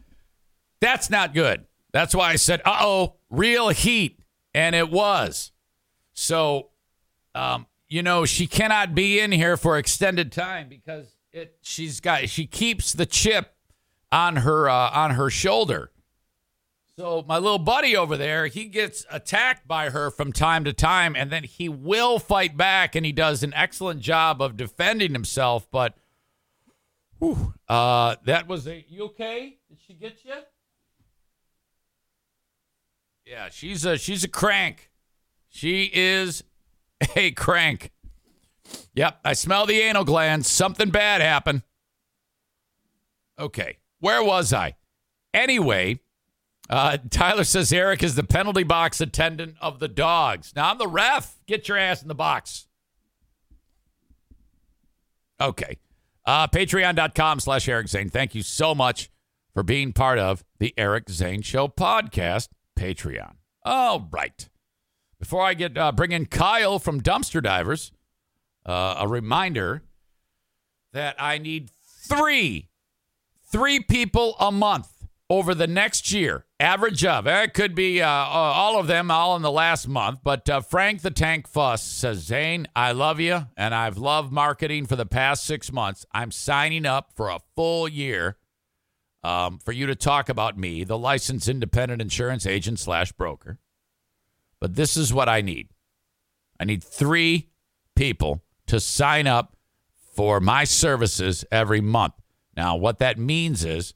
That's not good. That's why I said, "Uh oh, real heat," and it was. So, um, you know, she cannot be in here for extended time because it. She's got she keeps the chip on her uh, on her shoulder. So my little buddy over there, he gets attacked by her from time to time, and then he will fight back, and he does an excellent job of defending himself. But, whew, uh, that was a you okay? Did she get you? Yeah, she's a she's a crank. She is a crank. Yep, I smell the anal glands. Something bad happened. Okay, where was I? Anyway. Uh, Tyler says Eric is the penalty box attendant of the dogs. Now I'm the ref. Get your ass in the box. Okay. Uh, Patreon.com slash Eric Zane. Thank you so much for being part of the Eric Zane Show podcast, Patreon. All right. Before I get uh, bring in Kyle from Dumpster Divers, uh, a reminder that I need three, three people a month over the next year. Average of it could be uh, all of them all in the last month. But uh, Frank the Tank Fuss says, Zane, I love you, and I've loved marketing for the past six months. I'm signing up for a full year um, for you to talk about me, the licensed independent insurance agent slash broker. But this is what I need. I need three people to sign up for my services every month. Now, what that means is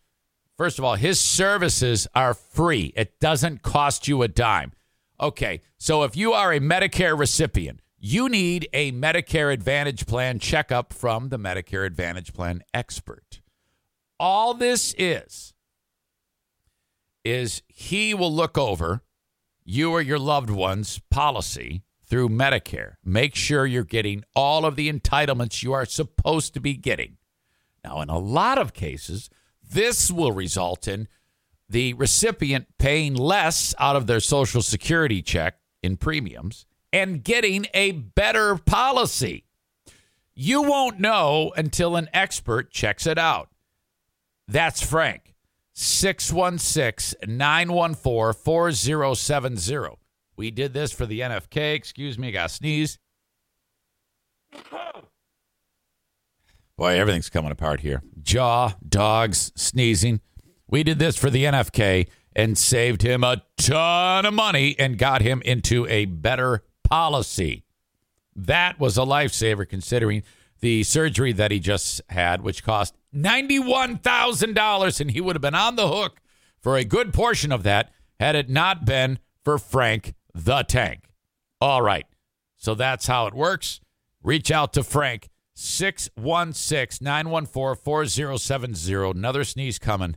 First of all, his services are free. It doesn't cost you a dime. Okay, so if you are a Medicare recipient, you need a Medicare Advantage Plan checkup from the Medicare Advantage Plan expert. All this is, is he will look over you or your loved one's policy through Medicare. Make sure you're getting all of the entitlements you are supposed to be getting. Now, in a lot of cases, this will result in the recipient paying less out of their Social Security check in premiums and getting a better policy. You won't know until an expert checks it out. That's Frank. 616 914 4070. We did this for the NFK. Excuse me, I got sneeze. Boy, everything's coming apart here. Jaw, dogs, sneezing. We did this for the NFK and saved him a ton of money and got him into a better policy. That was a lifesaver considering the surgery that he just had, which cost $91,000, and he would have been on the hook for a good portion of that had it not been for Frank the Tank. All right. So that's how it works. Reach out to Frank 616 914 4070. Another sneeze coming.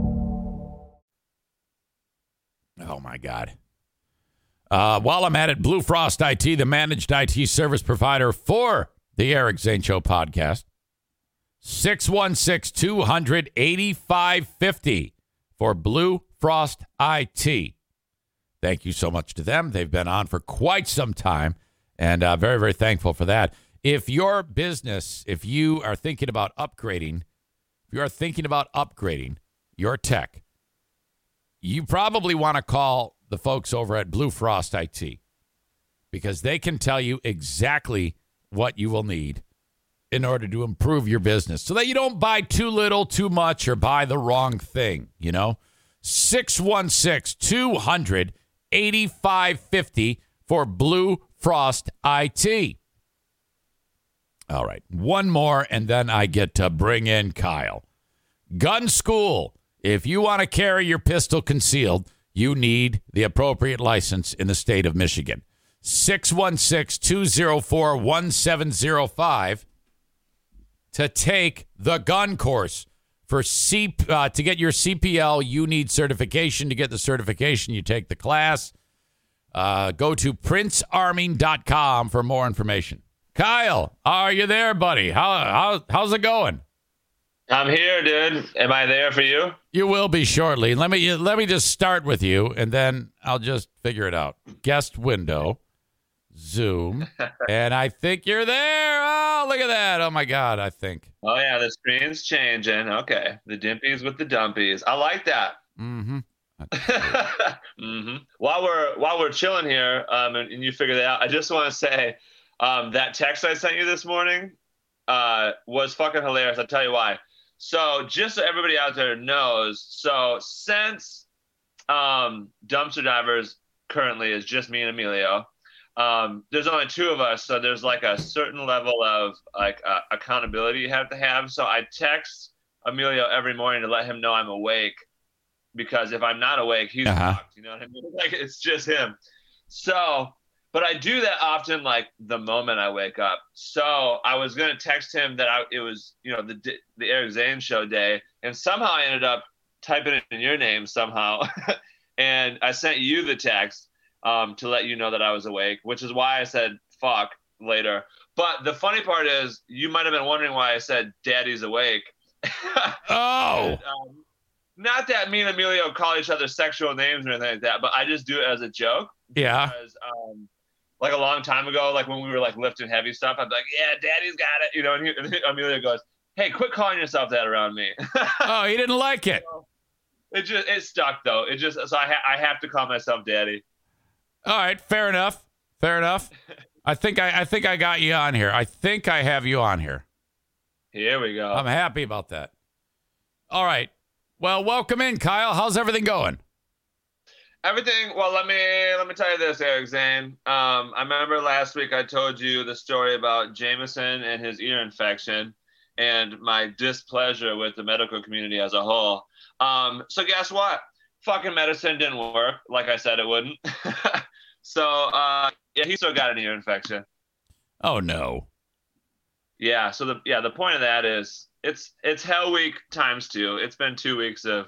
Oh my God. Uh, while I'm at it, Blue Frost IT, the managed IT service provider for the Eric Zane Show podcast, 616 200 8550 for Blue Frost IT. Thank you so much to them. They've been on for quite some time and uh, very, very thankful for that. If your business, if you are thinking about upgrading, if you are thinking about upgrading your tech, you probably want to call the folks over at Blue Frost IT because they can tell you exactly what you will need in order to improve your business so that you don't buy too little, too much, or buy the wrong thing, you know? 616 200 8550 for Blue Frost IT. All right, one more, and then I get to bring in Kyle. Gun school. If you want to carry your pistol concealed, you need the appropriate license in the state of Michigan. 616 204 1705 to take the gun course. For C, uh, to get your CPL, you need certification. To get the certification, you take the class. Uh, go to princearming.com for more information. Kyle, are you there, buddy? How, how how's it going? I'm here, dude. Am I there for you? You will be shortly. Let me let me just start with you, and then I'll just figure it out. Guest window, Zoom, and I think you're there. Oh, look at that! Oh my God, I think. Oh yeah, the screen's changing. Okay, the dimpies with the dumpies. I like that. Mm-hmm. mm-hmm. While we're while we're chilling here, um, and, and you figure that out, I just want to say, um, that text I sent you this morning, uh, was fucking hilarious. I'll tell you why. So just so everybody out there knows, so since um, dumpster divers currently is just me and Emilio, um, there's only two of us, so there's like a certain level of like uh, accountability you have to have. So I text Emilio every morning to let him know I'm awake because if I'm not awake, he's Uh-huh. fucked. You know what I mean? Like it's just him. So, but I do that often, like the moment I wake up. So I was gonna text him that I, it was, you know, the the Eric Zane show day, and somehow I ended up typing it in your name somehow, and I sent you the text um, to let you know that I was awake, which is why I said fuck later. But the funny part is, you might have been wondering why I said "Daddy's awake." Oh, um, not that me and Emilio call each other sexual names or anything like that, but I just do it as a joke. yeah. Because, um, like a long time ago, like when we were like lifting heavy stuff, I'd be like, "Yeah, Daddy's got it," you know. And, he, and Emilio goes, "Hey, quit calling yourself that around me." Oh, he didn't like it. it just it stuck though. It just so I ha- I have to call myself Daddy. All right, fair enough. Fair enough. I think I, I think I got you on here. I think I have you on here. Here we go. I'm happy about that. All right. Well, welcome in, Kyle. How's everything going? Everything. Well, let me let me tell you this, Eric Zane. Um, I remember last week I told you the story about Jameson and his ear infection, and my displeasure with the medical community as a whole. Um, so guess what? Fucking medicine didn't work, like I said it wouldn't. so uh, yeah, he still got an ear infection. Oh no. Yeah. So the yeah the point of that is it's it's Hell Week times two. It's been two weeks of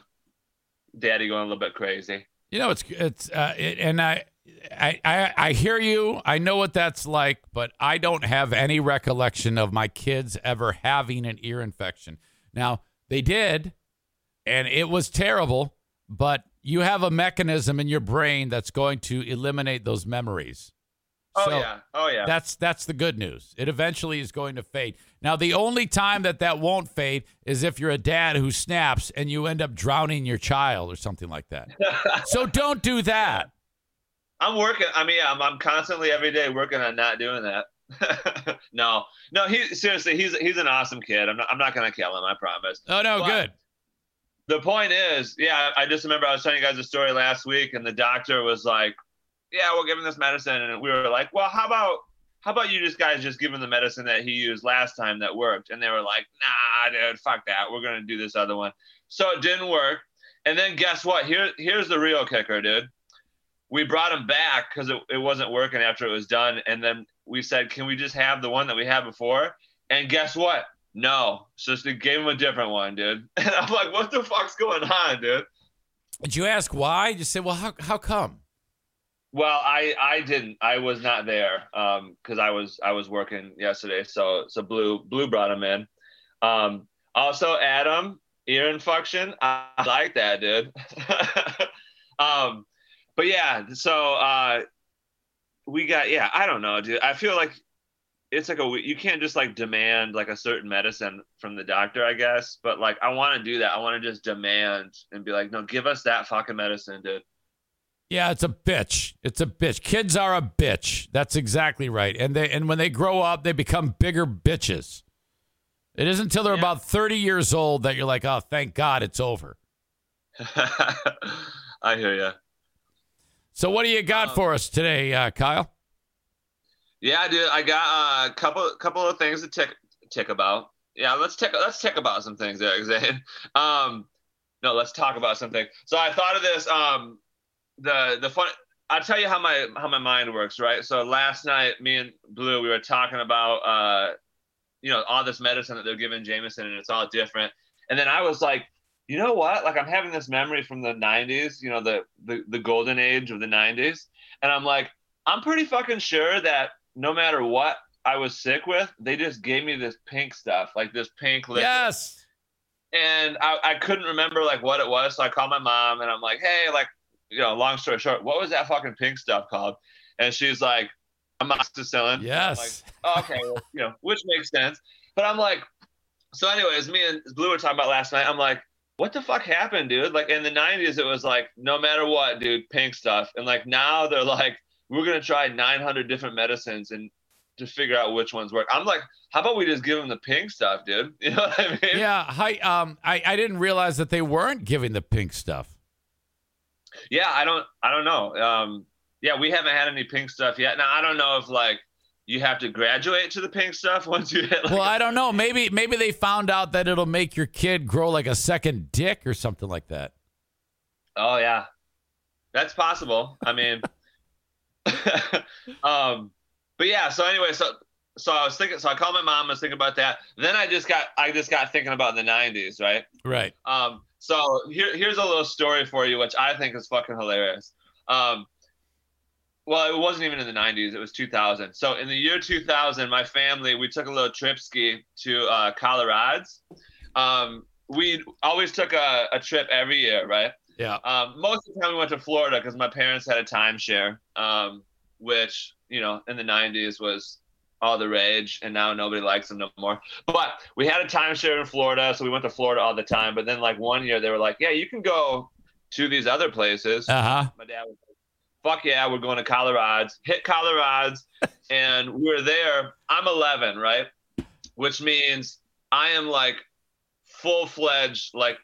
Daddy going a little bit crazy. You know, it's it's uh, it, and I, I I I hear you. I know what that's like, but I don't have any recollection of my kids ever having an ear infection. Now they did, and it was terrible. But you have a mechanism in your brain that's going to eliminate those memories. Oh So- yeah. Oh yeah. That's that's the good news. It eventually is going to fade. Now, the only time that that won't fade is if you're a dad who snaps and you end up drowning your child or something like that. so don't do that. I'm working. I mean, I'm, I'm constantly every day working on not doing that. no, no. He seriously, he's he's an awesome kid. I'm not, I'm not gonna kill him. I promise. Oh no, But good. The point is, yeah, I just remember I was telling you guys a story last week, and the doctor was like, "Yeah, we're giving this medicine," and we were like, "Well, how about how about you just guys just give him the medicine that he used last time that worked?" And they were like, "Nah, dude, fuck that. We're gonna do this other one." So it didn't work. And then guess what? Here here's the real kicker, dude. We brought him back because it, it wasn't working after it was done, and then we said, "Can we just have the one that we had before?" And guess what? No, so they gave him a different one, dude. And I'm like, what the fuck's going on, dude? Did you ask why? You said, well, how how come? Well, I I didn't. I was not there um because I was I was working yesterday. So so Blue Blue brought him in. Um, also Adam ear infection. I like that, dude. um, but yeah. So uh, we got yeah. I don't know, dude. I feel like it's like a you can't just like demand like a certain medicine from the doctor, I guess. But like I want to do that. I want to just demand and be like, no, give us that fucking medicine, dude. Yeah, it's a bitch. It's a bitch. Kids are a bitch. That's exactly right. And they and when they grow up, they become bigger bitches. It isn't until they're Yeah. about 30 years old that you're like, "Oh, thank God it's over." I hear you. So what do you got Um, for us today, uh, Kyle? Yeah, dude, I got uh, a couple couple of things to tick tick about. Yeah, let's tick let's tick about some things there, Zane. Um, no, let's talk about something. So I thought of this. Um, the the fun. I'll tell you how my how my mind works, right? So last night, me and Blue, we were talking about uh, you know, all this medicine that they're giving Jameson, and it's all different. And then I was like, you know what? Like I'm having this memory from the '90s, you know, the the, the golden age of the '90s, and I'm like, I'm pretty fucking sure that no matter what I was sick with, they just gave me this pink stuff, like this pink liquid. Yes. And I, I couldn't remember like what it was, so I called my mom and I'm like, hey, like, you know, long story short, what was that fucking pink stuff called? And she's like, amoxicillin. Yes. I'm like, okay, well, you know, which makes sense. But I'm like, so anyways, me and Blue were talking about last night. I'm like, what the fuck happened, dude? Like in the 90s, it was like, no matter what, dude, pink stuff. And like now they're like, we're gonna try 900 different medicines and to figure out which ones work. I'm like, how about we just give them the pink stuff, dude? You know what I mean? Yeah, hi um I I didn't realize that they weren't giving the pink stuff. Yeah, I don't, I don't know. Um, yeah, we haven't had any pink stuff yet. Now I don't know if like you have to graduate to the pink stuff once you hit. Like, Well, I don't know. Maybe maybe they found out that it'll make your kid grow like a second dick or something like that. Oh yeah, that's possible. I mean, um, but yeah. So anyway, so so I was thinking. So I called my mom. I was thinking about that. Then I just got I just got thinking about the '90s, right? Right. Um, so here here's a little story for you, which I think is fucking hilarious. Um, well, it wasn't even in the 90s. It was 2000. So in the year 2000, my family we took a little trip ski to uh, Colorado. Um, we always took a, a trip every year, right? Yeah. Um, most of the time we went to Florida because my parents had a timeshare, um, which you know in the '90s was all the rage, and now nobody likes them no more. But we had a timeshare in Florida, so we went to Florida all the time. But then like one year they were like, "Yeah, you can go to these other places." Uh-huh. My dad was like, "Fuck yeah, we're going to Colorado." Hit Colorado, and we were there. I'm 11, right? Which means I am like full fledged like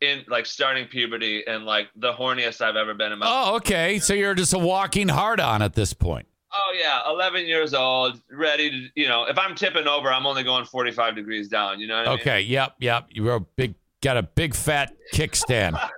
in like starting puberty and like the horniest I've ever been in my Oh, okay. So you're just a walking hard on at this point. Oh yeah, 11 years old, ready to, you know, if I'm tipping over, I'm only going 45 degrees down, you know what I mean? Okay. Yep. Yep. You're a big got a big fat kickstand.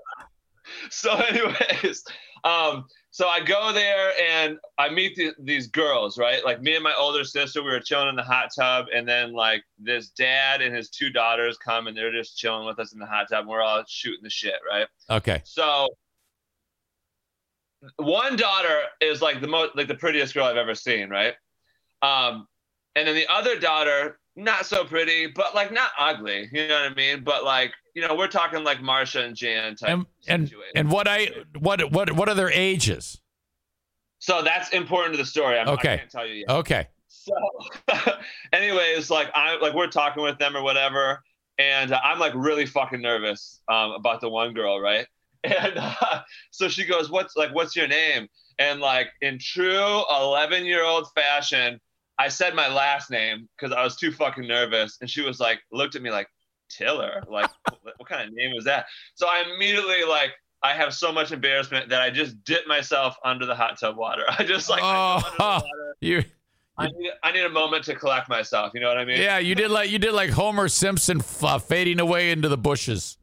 So anyways, um so I go there and I meet the, these girls, right? Like me and my older sister, we were chilling in the hot tub, and then like this dad and his two daughters come and they're just chilling with us in the hot tub. And we're all shooting the shit, right? Okay. So one daughter is like the most like the prettiest girl I've ever seen, right? Um, and then the other daughter, not so pretty, but like not ugly, you know what I mean? But like, you know, we're talking like Marcia and Jan type And and and what I what what what are their ages? so that's important to the story. I'm, Okay. I can't tell you yet. Okay. So, anyways, like I like we're talking with them or whatever, and uh, I'm like really fucking nervous um, about the one girl, right? And uh, so she goes, "What's like, what's your name?" And like in true 11 year old fashion, I said my last name because I was too fucking nervous, and she was like, looked at me like, Tiller, like, what, what kind of name was that? So I immediately like. I have so much embarrassment that I just dip myself under the hot tub water. I just like I go under the Oh, you I need, I need a moment to collect myself. You know what I mean? yeah, you did like you did like Homer Simpson f- uh, fading away into the bushes.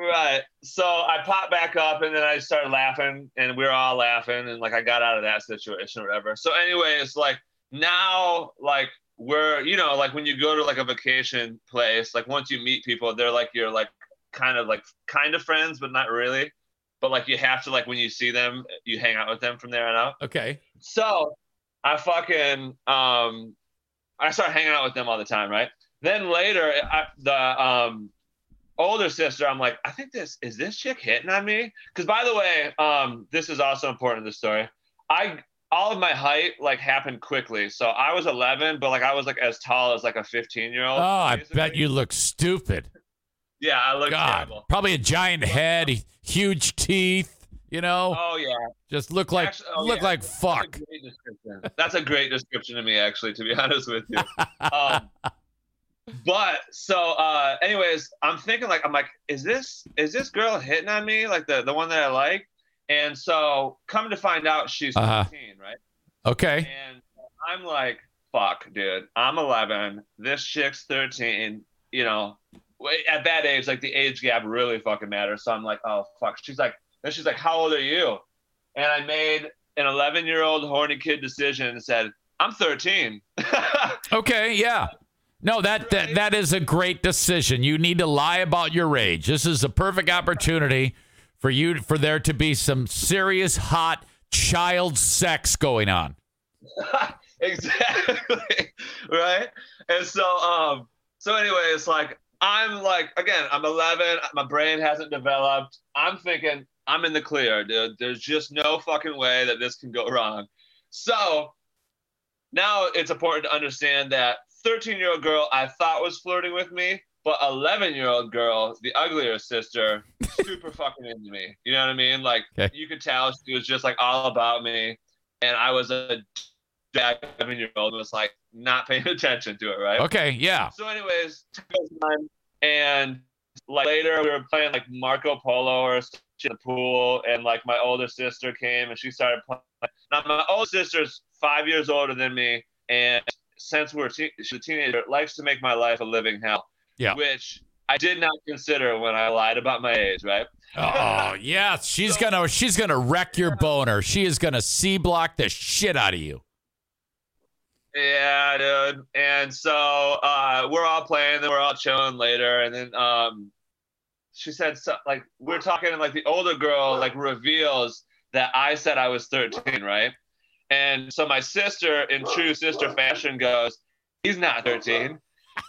Right. So I popped back up and then I started laughing and we were all laughing and like I got out of that situation or whatever. So anyways, like now like we're you know like when you go to like a vacation place, like once you meet people, they're like you're like kind of like kind of friends, but not really. But like you have to like when you see them, you hang out with them from there on out. Okay. So I fucking um I started hanging out with them all the time, right? Then later, I, the um older sister, I'm like, I think this is this chick hitting on me. Because by the way, um, this is also important in the story. I all of my height like happened quickly. So I was 11, but like I was like as tall as like a 15 year old. Oh, old. I bet you look stupid. Yeah, I look God, terrible. probably a giant head, huge teeth. You know, Oh yeah, just look like Actually- oh, look yeah. like That's fuck. a great description. That's a great description to me, actually. To be honest with you. Um, but so, uh, anyways, I'm thinking like I'm like, is this is this girl hitting on me? Like the the one that I like? And so, come to find out, she's Uh-huh. 13, right? Okay. And I'm like, fuck, dude. I'm 11. This chick's 13. You know, at that age, like the age gap really fucking matters. So I'm like, oh fuck. She's like, then she's like, how old are you? And I made an 11 year old horny kid decision and said, I'm 13. Okay, yeah. No, that, that that is a great decision. You need to lie about your age. This is a perfect opportunity for you for there to be some serious hot child sex going on. exactly. right. And so, um, so anyways, like I'm like again, I'm 11. My brain hasn't developed. I'm thinking I'm in the clear, dude. There's just no fucking way that this can go wrong. So now it's important to understand that 13 year old girl I thought was flirting with me, but 11 year old girl, the uglier sister, super fucking into me. You know what I mean? Like Okay. you could tell she was just like all about me, and I was a 11 year old was like not paying attention to it, right? Okay, yeah. So, anyways, took us time, and like later we were playing like Marco Polo or shit in the pool, and like my older sister came and she started playing. Now my older sister's five years older than me, and since we're te- she's a teenager, likes to make my life a living hell. Yeah. Which I did not consider when I lied about my age, right? Oh, yes. She's gonna she's gonna wreck your boner. She is gonna C block the shit out of you. Yeah, dude. And so uh, we're all playing, then we're all chilling later, and then um, she said so, like we're talking, and like the older girl like reveals that I said I was 13, right? And so my sister, in true sister fashion, goes, "He's not 13,"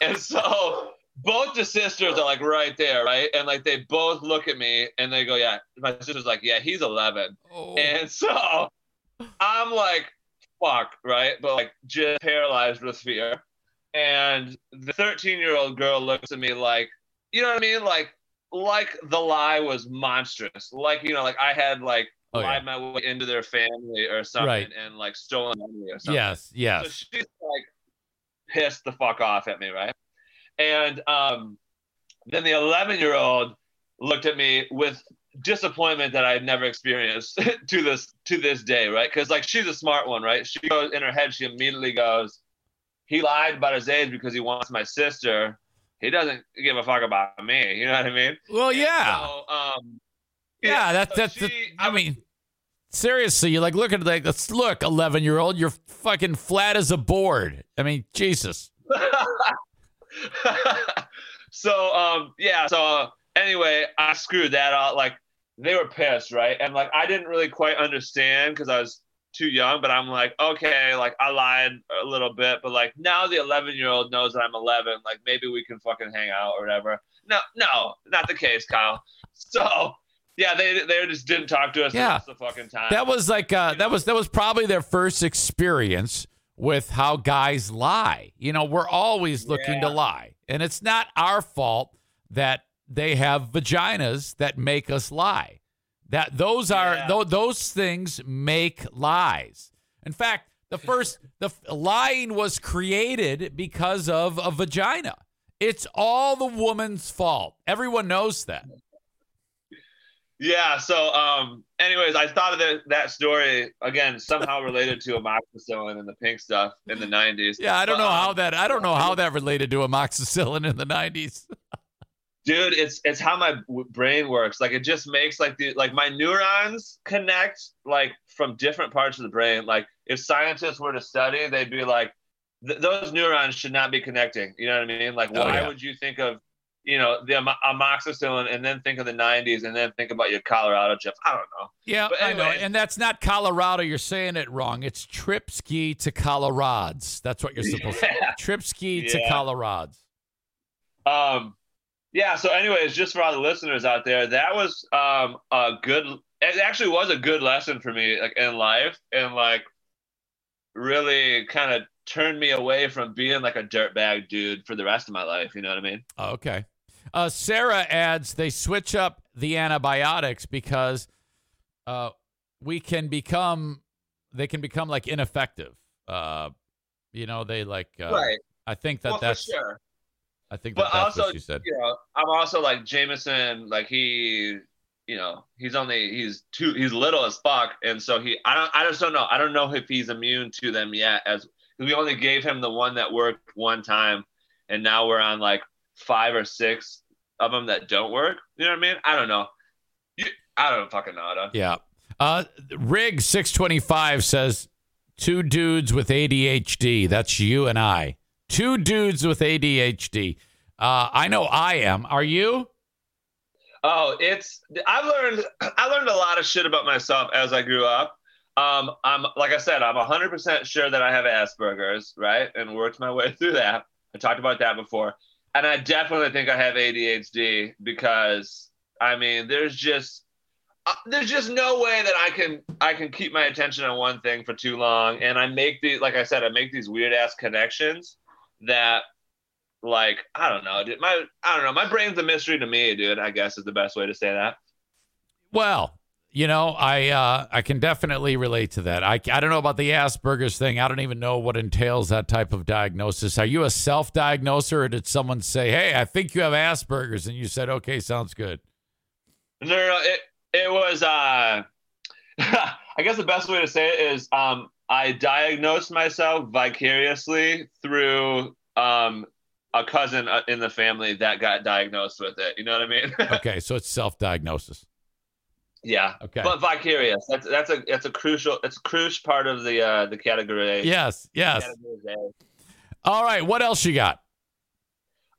and so both the sisters are like right there, right? And like they both look at me and they go, "Yeah." My sister's like, "Yeah, he's 11." Oh. And so I'm like, fuck, right? But like just paralyzed with fear. And the 13 year old girl looks at me like, you know what I mean? Like, like the lie was monstrous. Like, you know, like I had like Oh, yeah. lied my way into their family or something Right. and like stolen money or something. Yes, yes. So she's like pissed the fuck off at me, right? And um, then the 11 year old looked at me with disappointment that I had never experienced to this to this day, right? Because like she's a smart one, right? She goes in her head, she immediately goes, "He lied about his age because he wants my sister. He doesn't give a fuck about me." You know what I mean? Well, yeah. So, um, Yeah, that's that's. the- she- I mean, seriously, you like look at like let's look, eleven year old, you're fucking flat as a board. I mean, Jesus. so um yeah so uh, anyway i screwed that up like they were pissed right and like i didn't really quite understand because i was too young but i'm like okay like i lied a little bit but like now the 11 year old knows that i'm 11 like maybe we can fucking hang out or whatever no no not the case kyle so yeah they they just didn't talk to us Yeah. the rest of the fucking time That was like uh, that was that was probably their first experience with how guys lie. You know, we're always looking to lie, and it's not our fault that they have vaginas that make us lie. That those are Yeah. tho- those things make lies. In fact, the first the f- lying was created because of a vagina. It's all the woman's fault. Everyone knows that. Yeah. So, um, anyways, I thought of that, that story again somehow related to amoxicillin and the pink stuff in the '90s. Yeah, I don't know how um, that I don't know how that related to amoxicillin in the 90s. dude. It's it's how my w- brain works. Like it just makes like the like my neurons connect like from different parts of the brain. Like if scientists were to study, they'd be like, th- those neurons should not be connecting. You know what I mean? Like, Oh, why yeah. would you think of you know the amo- amoxicillin and then think of the '90s and then think about your Colorado chips? I don't know. Yeah, But I know. anyway. And that's not Colorado. You're saying it wrong. It's trip ski to Colorads. That's what you're supposed to Yeah. Trip ski to Yeah. Colorads. Um, yeah. So, anyways, just for all the listeners out there, that was um a good. It actually was a good lesson for me, like in life, and like really kind of turned me away from being like a dirtbag dude for the rest of my life. You know what I mean? Okay. Uh, Sarah adds they switch up the antibiotics because uh, we can become they can become like ineffective. Uh, you know, they like uh, right. I think that well, that's sure. I think that But that's also, what she said. you know, I'm also like Jameson. Like he, you know, he's only he's too he's little as fuck, and so he I don't I just don't know. I don't know if he's immune to them yet. As we only gave him the one that worked one time, and now we're on like five or six of them that don't work. You know what I mean? I don't know. You, I don't fucking know. Yeah. Uh, Rig six twenty five says two dudes with ADHD. That's you and I. Two dudes with ADHD. Uh, I know I am. Are you? Oh, it's I've learned I learned a lot of shit about myself as I grew up. Um, I'm like I said, I'm 100% sure that I have Asperger's, right, and worked my way through that. I talked about that before, and I definitely think I have ADHD because I mean, there's just uh, there's just no way that I can I can keep my attention on one thing for too long, and I make the like I said, I make these weird ass connections that like I don't know, dude. My I don't know. My brain's a mystery to me, dude. I guess is the best way to say that. Well, you know, I uh, I can definitely relate to that. I, I don't know about the Asperger's thing. I don't even know what entails that type of diagnosis. Are you a self diagnoser or did someone say, hey, I think you have Asperger's? And you said, okay, sounds good. No, no, no it it was. uh I guess the best way to say it is, um, I diagnosed myself vicariously through um a cousin uh, in the family that got diagnosed with it. You know what I mean? Okay, so it's self diagnosis. Yeah. Okay. But vicarious. That's that's a that's a crucial. It's a crucial part of the uh the category. Yes, yes. category All right, what else you got?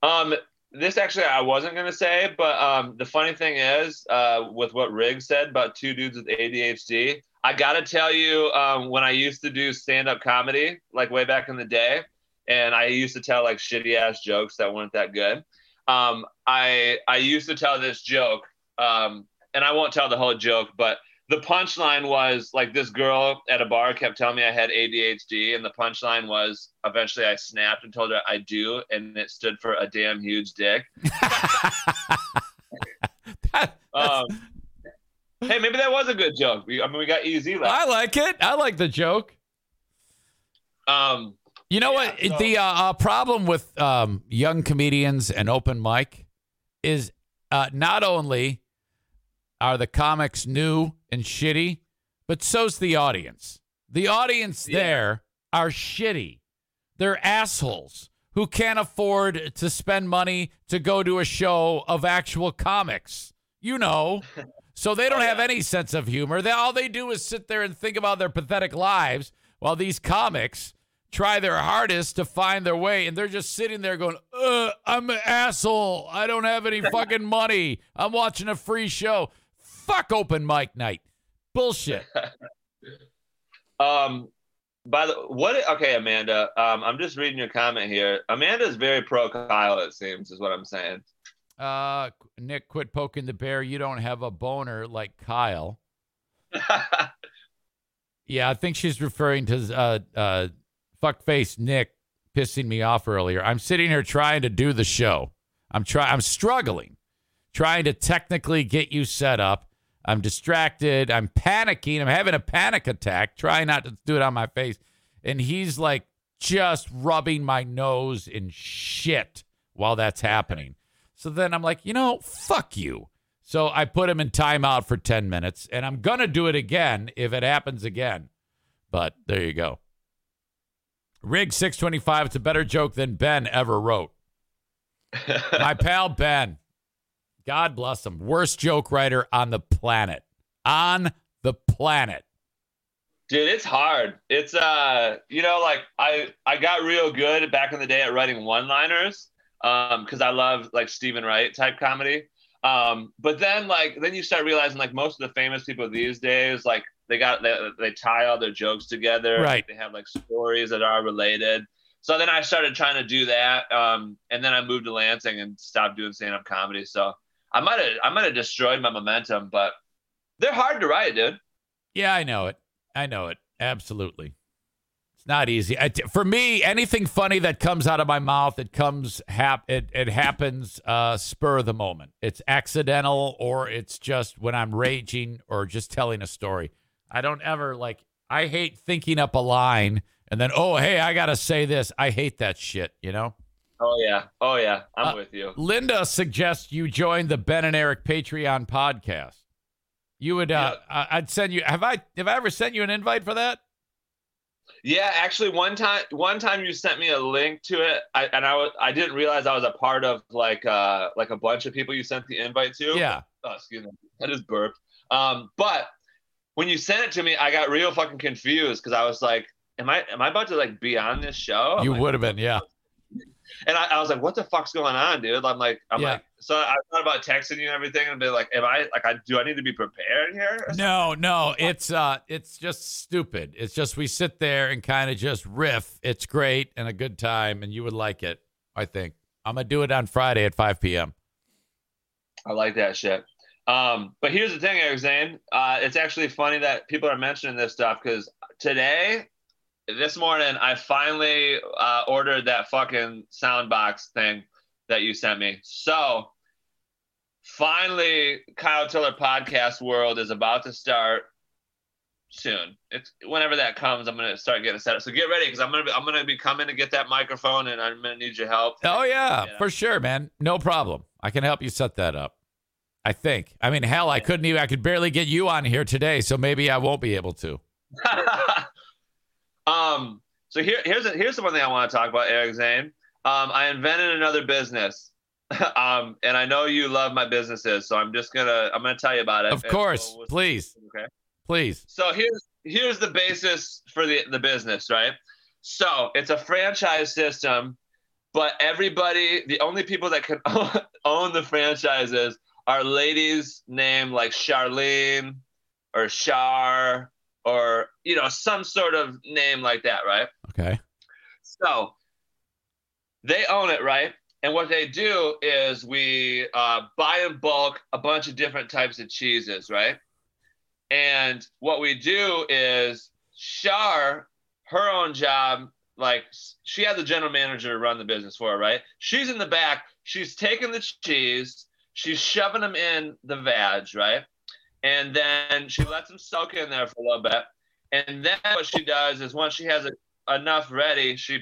Um, this actually I wasn't gonna say, but um, the funny thing is, uh, with what Riggs said about two dudes with ADHD, I gotta tell you, um, when I used to do stand-up comedy, like way back in the day, and I used to tell like shitty ass jokes that weren't that good. Um, I I used to tell this joke, um, and I won't tell the whole joke, but the punchline was like this girl at a bar kept telling me I had ADHD, and the punchline was eventually I snapped and told her I do, and it stood for a damn huge dick. That- Um, hey, maybe that was a good joke. We, I mean, we got easy left. I like it. I like the joke. Um, You know Yeah, what? so- the uh, uh, problem with um, young comedians and open mic is uh, not only are the comics new and shitty, but so's the audience. The audience Yeah. there are shitty. They're assholes who can't afford to spend money to go to a show of actual comics. You know. So they don't Oh, have any sense of humor. They, all they do is sit there and think about their pathetic lives while these comics try their hardest to find their way. And they're just sitting there going, uh, I'm an asshole. I don't have any fucking money. I'm watching a free show. Fuck open mic night. Bullshit. um, by the what? Okay, Amanda. Um, I'm just reading your comment here. Amanda's very pro Kyle. It seems is what I'm saying. Uh, Nick, quit poking the bear. You don't have a boner like Kyle. Yeah, I think she's referring to uh, uh, fuckface Nick pissing me off earlier. I'm sitting here trying to do the show. I'm try. I'm struggling, trying to technically get you set up. I'm distracted. I'm panicking. I'm having a panic attack. Trying not to do it on my face, and he's like just rubbing my nose in shit while that's happening. So then I'm like, you know, fuck you. So I put him in timeout for 10 minutes, and I'm going to do it again if it happens again. But there you go. Rig 625, it's a better joke than Ben ever wrote. My pal Ben, God bless him, worst joke writer on the planet. On the planet. Dude, it's hard. It's uh, you know, like I I got real good back in the day at writing one-liners, um, because I love like Steven Wright type comedy. Um, but then like then you start realizing like most of the famous people these days, like they got they, they tie all their jokes together. Right. They have like stories that are related. So then I started trying to do that. Um, and then I moved to Lansing and stopped doing stand-up comedy. So I might have I might have destroyed my momentum, but they're hard to write, dude. Yeah, I know it. I know it. Absolutely. It's not easy. I, for me, anything funny that comes out of my mouth, it comes hap it, it happens uh, spur of the moment. It's accidental or it's just when I'm raging or just telling a story. I don't ever like I hate thinking up a line and then oh hey, I got to say this. I hate that shit, you know? Oh yeah. Oh yeah. I'm Uh, with you. Linda suggests you join the Ben and Eric Patreon podcast. You would uh I- I'd send you have I have I ever sent you an invite for that? Yeah, actually, one time, one time you sent me a link to it, I, and I was, I didn't realize I was a part of like, uh, like a bunch of people you sent the invite to. Yeah. Oh, excuse me, that is burp. Um, but when you sent it to me, I got real fucking confused because I was like, "Am I, am I about to like be on this show?" I'm You like, would have been, yeah. And I, I was like, "What the fuck's going on, dude?" I'm like, I'm Yeah. like, so I thought about texting you and everything, and be like, "Am I like, I do I need to be prepared here?" No, no, it's uh it's just stupid. It's just we sit there and kind of just riff. It's great and a good time and you would like it, I think. I'm going to do it on Friday at 5 p.m. I like that shit. Um, but here's the thing, Eric Zane. Uh, it's actually funny that people are mentioning this stuff because today, this morning, I finally uh, ordered that fucking soundbox thing that you sent me. So finally, Kyle Tiller podcast world is about to start soon. It's whenever that comes, I'm gonna start getting set up. So get ready because I'm gonna be, I'm gonna be coming to get that microphone and I'm gonna need your help. Oh yeah, Yeah. for sure, man. No problem. I can help you set that up. I think. I mean, hell, I couldn't even I could barely get you on here today, so maybe I won't be able to. um, so here, here's a, here's the one thing I want to talk about, Eric Zane. Um, I invented another business. um, and I know you love my businesses, so I'm just gonna I'm gonna tell you about it. Of course, we'll- please. Okay. Please. So here's here's the basis for the the business, right? So it's a franchise system, but everybody, the only people that can own the franchises are ladies named like Charlene or Char or you know some sort of name like that, right? Okay. So they own it, right? And what they do is we uh, buy in bulk a bunch of different types of cheeses, right? And what we do is Shar, her own job, like she had the general manager to run the business for her, right? She's in the back. She's taking the cheese, she's shoving them in the vag, right? And then she lets them soak in there for a little bit. And then what she does is once she has it enough ready, she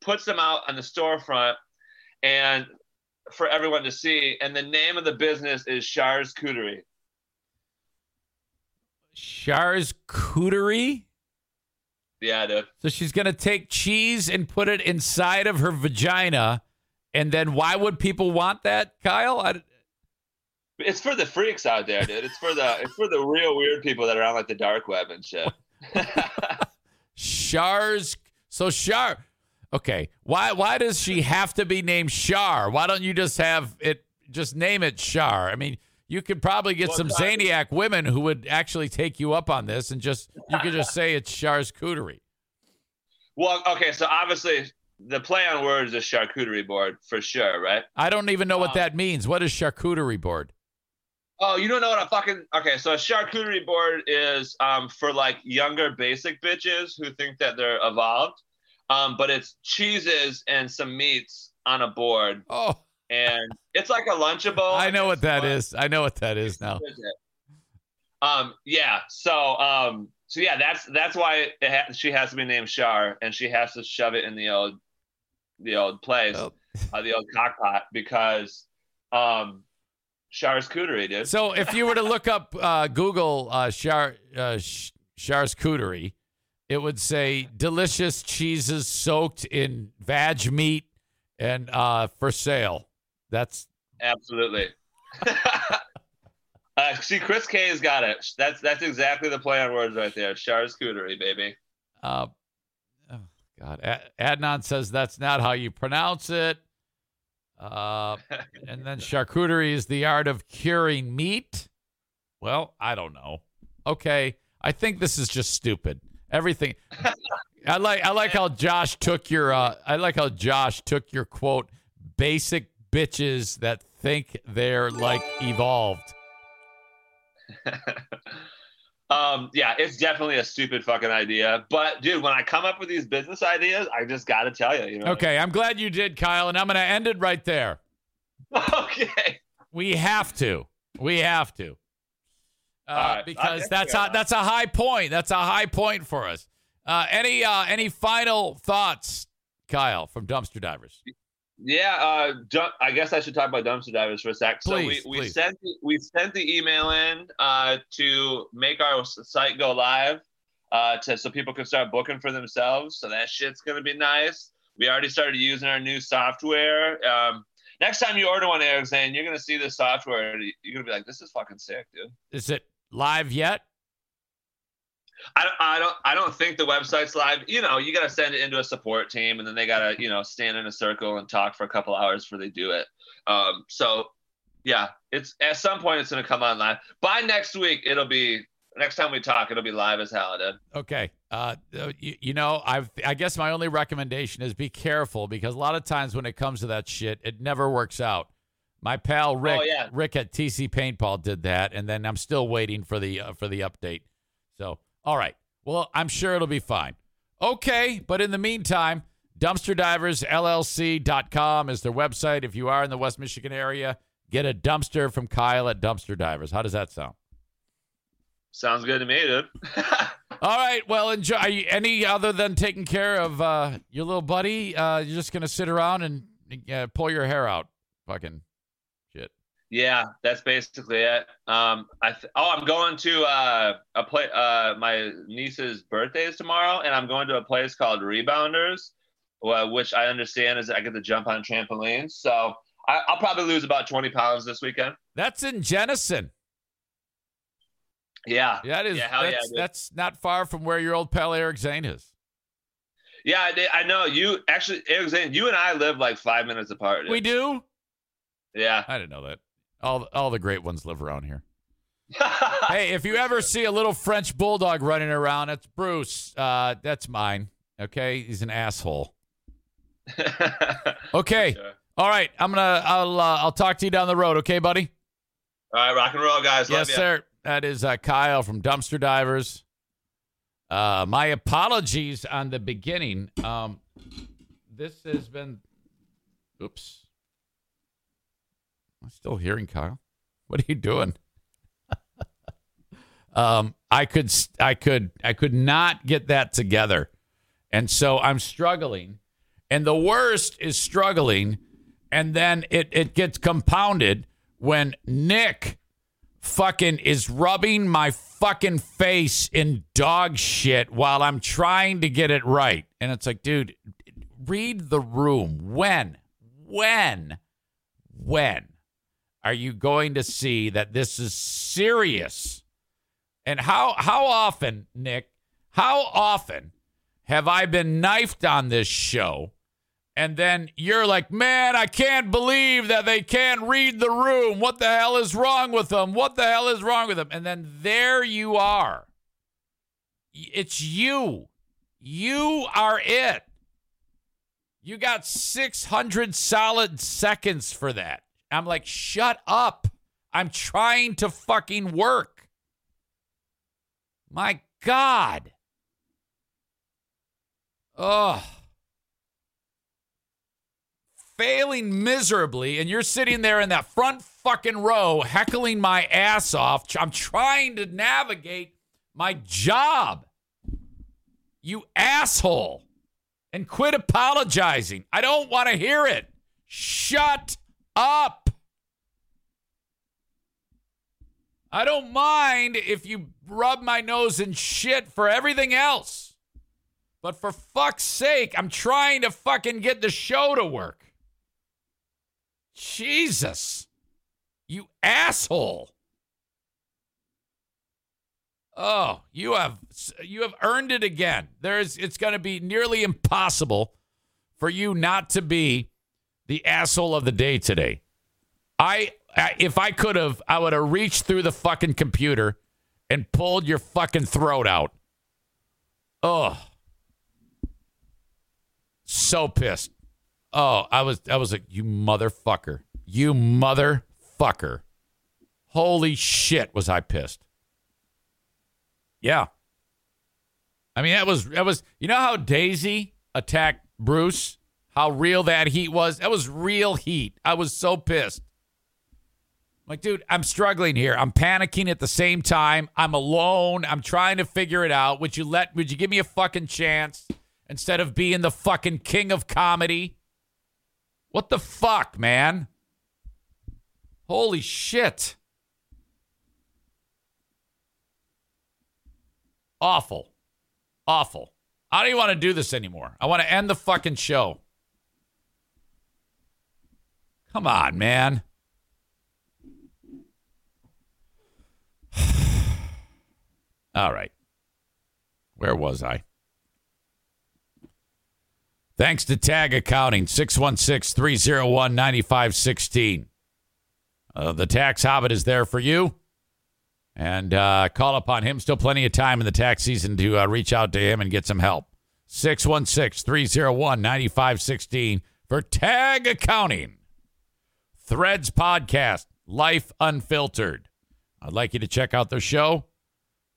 puts them out on the storefront and for everyone to see. And the name of the business is Char's Cootery. Char's Cootery. Yeah, dude. So she's going to take cheese and put it inside of her vagina. And then why would people want that, Kyle? I, It's for the freaks out there, dude. It's for the it's for the real weird people that are on like the dark web and shit. Char's. So Char. Okay. Why why does she have to be named Char? Why don't you just have it just name it Char? I mean, you could probably get Well, some Kyle- Zaniac women who would actually take you up on this and just you could just say it's Char's Cootery. well, okay, so obviously the play on words is charcuterie board for sure, right? I don't even know what Um, that means. What is charcuterie board? Oh, you don't know what a fucking okay. So a charcuterie board is um, for like younger basic bitches who think that they're evolved, um, but it's cheeses and some meats on a board, Oh, and it's like a lunchable. I know what that is. I know what that is now. Um, yeah. So, um, so yeah, that's that's why it ha- she has to be named Char, and she has to shove it in the old, the old place, Oh. uh, the old cockpot, because, um, Char's cootery, dude. So if you were to look up uh, Google uh, Char uh, Sh- Cootery, it would say delicious cheeses soaked in vag meat and uh, for sale. That's Absolutely. uh, see, Chris K has got it. That's that's exactly the play on words right there. Char's cootery, baby. uh, oh God. A- Adnan says that's not how you pronounce it. Uh, and then charcuterie is the art of curing meat. Well, I don't know. Okay, I think this is just stupid. Everything. I like. I like how Josh took your. Uh, I like how Josh took your quote. Basic bitches that think they're like evolved. Um, yeah, it's definitely a stupid fucking idea. But dude, when I come up with these business ideas, I just gotta tell you, you know. Okay, I'm glad you did, Kyle, and I'm going to end it right there. okay. We have to. We have to. Uh, right. because I- that's a, that's a high point. That's a high point for us. Uh, any uh, any final thoughts, Kyle, from Dumpster Divers? Yeah, uh, I guess I should talk about dumpster divers for a sec. so we, we please. sent the, we sent the email in uh, to make our site go live, uh, to so people can start booking for themselves. So that shit's gonna be nice. We already started using our new software. Um, next time you order one, Eric, Zane, you're gonna see the software. You're gonna be like, "This is fucking sick, dude." Is it live yet? I don't, I don't, I don't think the website's live. You know, you got to send it into a support team, and then they got to, you know, stand in a circle and talk for a couple hours before they do it. Um, so, yeah, it's at some point it's going to come online. By next week, it'll be next time we talk, it'll be live as hell, dude. Okay. Uh, you, you know, I've, I guess my only recommendation is be careful because a lot of times when it comes to that shit, it never works out. My pal Rick, Oh, yeah. Rick at TC Paintball did that, and then I'm still waiting for the uh, for the update. So, all right. Well, I'm sure it'll be fine. Okay, but in the meantime, dumpsterdiversllc.com is their website. If you are in the West Michigan area, get a dumpster from Kyle at Dumpster Divers. How does that sound? Sounds good to me, dude. All right. Well, enjoy. Any other than taking care of uh, your little buddy? Uh, you're just gonna sit around and uh, pull your hair out, fucking. Yeah, that's basically it. Um, I th- oh, I'm going to uh, a play. Uh, my niece's birthday is tomorrow, and I'm going to a place called Rebounders, which I understand is I get to jump on trampolines. So I, I'll probably lose about 20 pounds this weekend. That's in Jenison. Yeah, Yeah, that is. Yeah, hell yeah, that's, that's not far from where your old pal Eric Zane is. yeah. I, did- I know you actually, Eric Zane, you and I live like five minutes apart. dude. We do. Yeah. I didn't know that. All all the great ones live around here. Hey, if you ever see a little French bulldog running around, that's Bruce. Uh, that's mine. Okay, he's an asshole. Okay. Sure. All right, I'm gonna. I'll. Uh, I'll talk to you down the road. Okay, buddy. All right, rock and roll, guys. Love yes, sir. That is uh, Kyle from Dumpster Divers. Uh, my apologies on the beginning. Um, this has been. Oops. Still hearing Kyle. What are you doing? um, I could, I could, I could not get that together, and so I'm struggling. And the worst is struggling, and then it it gets compounded when Nick fucking is rubbing my fucking face in dog shit while I'm trying to get it right. And it's like, dude, read the room. When? When? When are you going to see that this is serious? And how how often, Nick, how often have I been knifed on this show? And then you're like, man, I can't believe that they can't read the room. What the hell is wrong with them? What the hell is wrong with them? And then there you are. It's you. You are it. You got 600 solid seconds for that. I'm like, shut up. I'm trying to fucking work. My God. Ugh failing miserably, and you're sitting there in that front fucking row heckling my ass off. I'm trying to navigate my job. You asshole. And quit apologizing. I don't want to hear it. Shut up. I don't mind if you rub my nose in shit for everything else. But for fuck's sake, I'm trying to fucking get the show to work. Jesus. You asshole. Oh, you have you have earned it again. There's it's going to be nearly impossible for you not to be the asshole of the day today. I I- if I could have, I would have reached through the fucking computer and pulled your fucking throat out. Oh. So pissed. Oh, I was I was like, you motherfucker. You motherfucker. Holy shit, was I pissed. Yeah. I mean, that was that was you know how Daisy attacked Bruce? How real that heat was? That was real heat. I was so pissed. Like, dude, I'm struggling here. I'm panicking at the same time. I'm alone. I'm trying to figure it out. Would you let would you give me a fucking chance instead of being the fucking king of comedy? What the fuck, man? Holy shit. Awful. Awful. I don't even want to do this anymore. I want to end the fucking show. Come on, man. All right. Where was I? Thanks to Tag Accounting, 616 301 9516. Uh, the tax hobbit is there for you. And uh, call upon him. Still plenty of time in the tax season to uh, reach out to him and get some help. 616 301 9516 for Tag Accounting. Threads Podcast, Life Unfiltered. I'd like you to check out their show.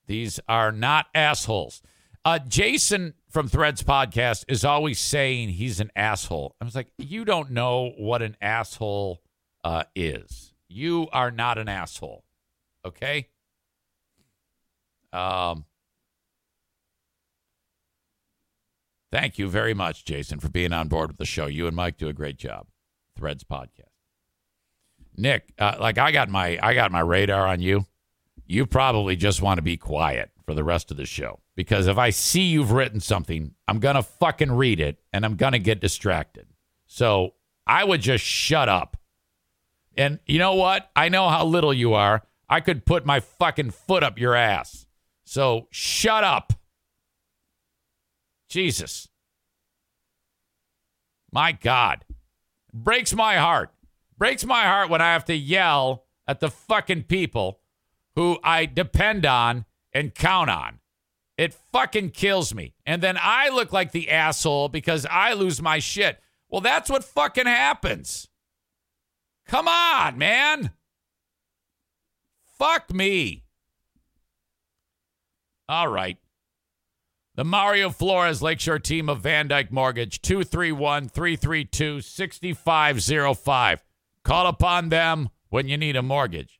These are not assholes. Uh, Jason from Threads Podcast is always saying he's an asshole. I was like, you don't know what an asshole uh, is. You are not an asshole. Okay? Um, thank you very much, Jason, for being on board with the show. You and Mike do a great job. Threads Podcast. Nick, uh, like I got my I got my radar on you. You probably just want to be quiet for the rest of the show because if I see you've written something, I'm gonna fucking read it and I'm gonna get distracted. So I would just shut up. And you know what? I know how little you are. I could put my fucking foot up your ass. So shut up. Jesus. My God. Breaks my heart. Breaks my heart when I have to yell at the fucking people who I depend on and count on. It fucking kills me. And then I look like the asshole because I lose my shit. Well, that's what fucking happens. Come on, man. Fuck me. All right. The Mario Flores Lakeshore team of VanDyk Mortgage, 231 332 6505. Call upon them when you need a mortgage.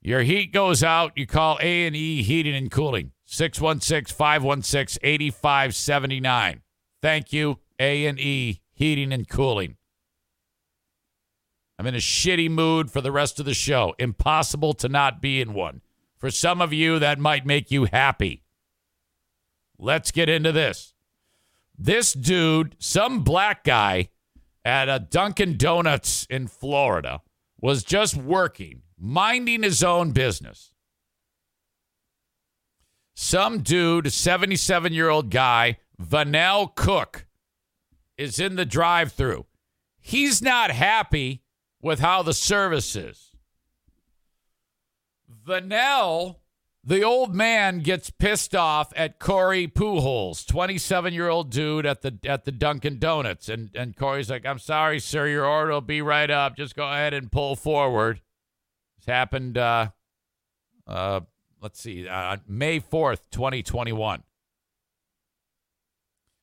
Your heat goes out, you call A&E Heating and Cooling, 616-516-8579. Thank you, A&E Heating and Cooling. I'm in a shitty mood for the rest of the show. Impossible to not be in one. For some of you, that might make you happy. Let's get into this. This dude, some black guy at a Dunkin' Donuts in Florida, was just working, minding his own business. Some dude, 77 year old guy, Vanell Cook, is in the drive through. He's not happy with how the service is. Vanell, the old man, gets pissed off at Corey Pujols, 27 year old dude at the at the Dunkin' Donuts, and and Corey's like, "I'm sorry, sir, your order will be right up. Just go ahead and pull forward." This happened. Uh, uh, let's see, uh, May 4th, 2021.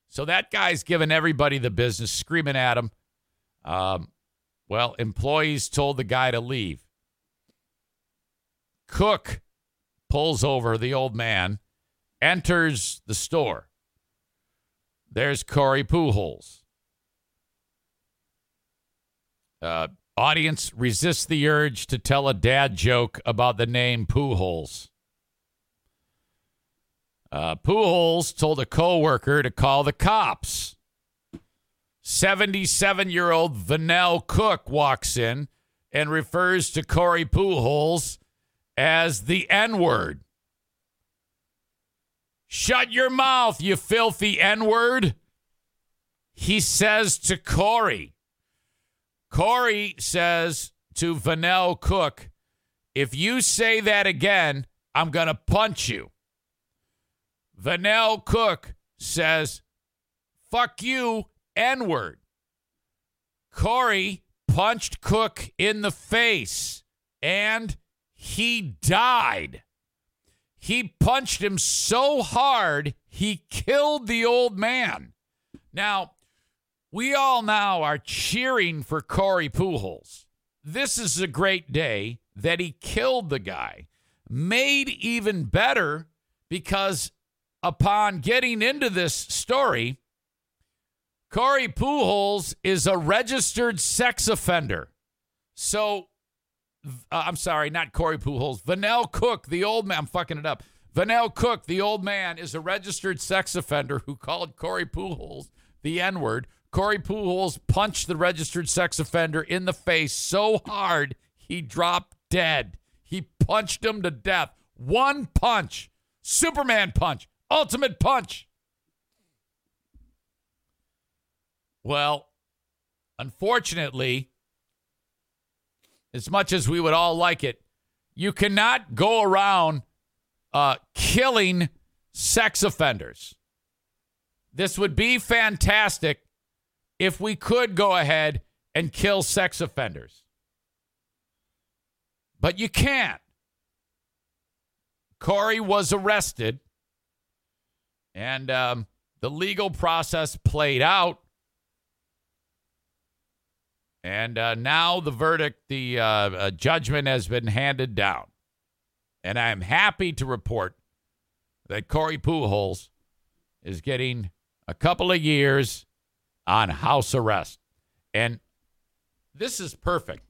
So that guy's giving everybody the business, screaming at him. Um, well, employees told the guy to leave. Cook pulls over the old man, enters the store. There's Corey Pujols. Uh, audience resists the urge to tell a dad joke about the name Pujols. Uh, Pujols told a coworker to call the cops. 77 year old Vanell Cook walks in and refers to Corey Pujols as the N word. Shut your mouth, you filthy N word. He says to Corey. Corey says to Vanell Cook, if you say that again, I'm going to punch you. Vanell Cook says, fuck you, N word. Corey punched Cook in the face and he died. He punched him so hard he killed the old man. Now, we all now are cheering for Corey Pujols. This is a great day that he killed the guy. Made even better because upon getting into this story, Corey Pujols is a registered sex offender. So, uh, I'm sorry, not Corey Pujols. Vanell Cook, the old man, I'm fucking it up. Vanell Cook, the old man, is a registered sex offender who called Corey Pujols the N word. Corey Pujols punched the registered sex offender in the face so hard he dropped dead. He punched him to death. One punch. Superman punch. Ultimate punch. Well, unfortunately, as much as we would all like it, you cannot go around uh, killing sex offenders. This would be fantastic if we could go ahead and kill sex offenders. But you can't. Corey was arrested, and um, the legal process played out. And uh, now the verdict, the uh, uh, judgment has been handed down. And I am happy to report that Corey Pujols is getting a couple of years on house arrest. And this is perfect.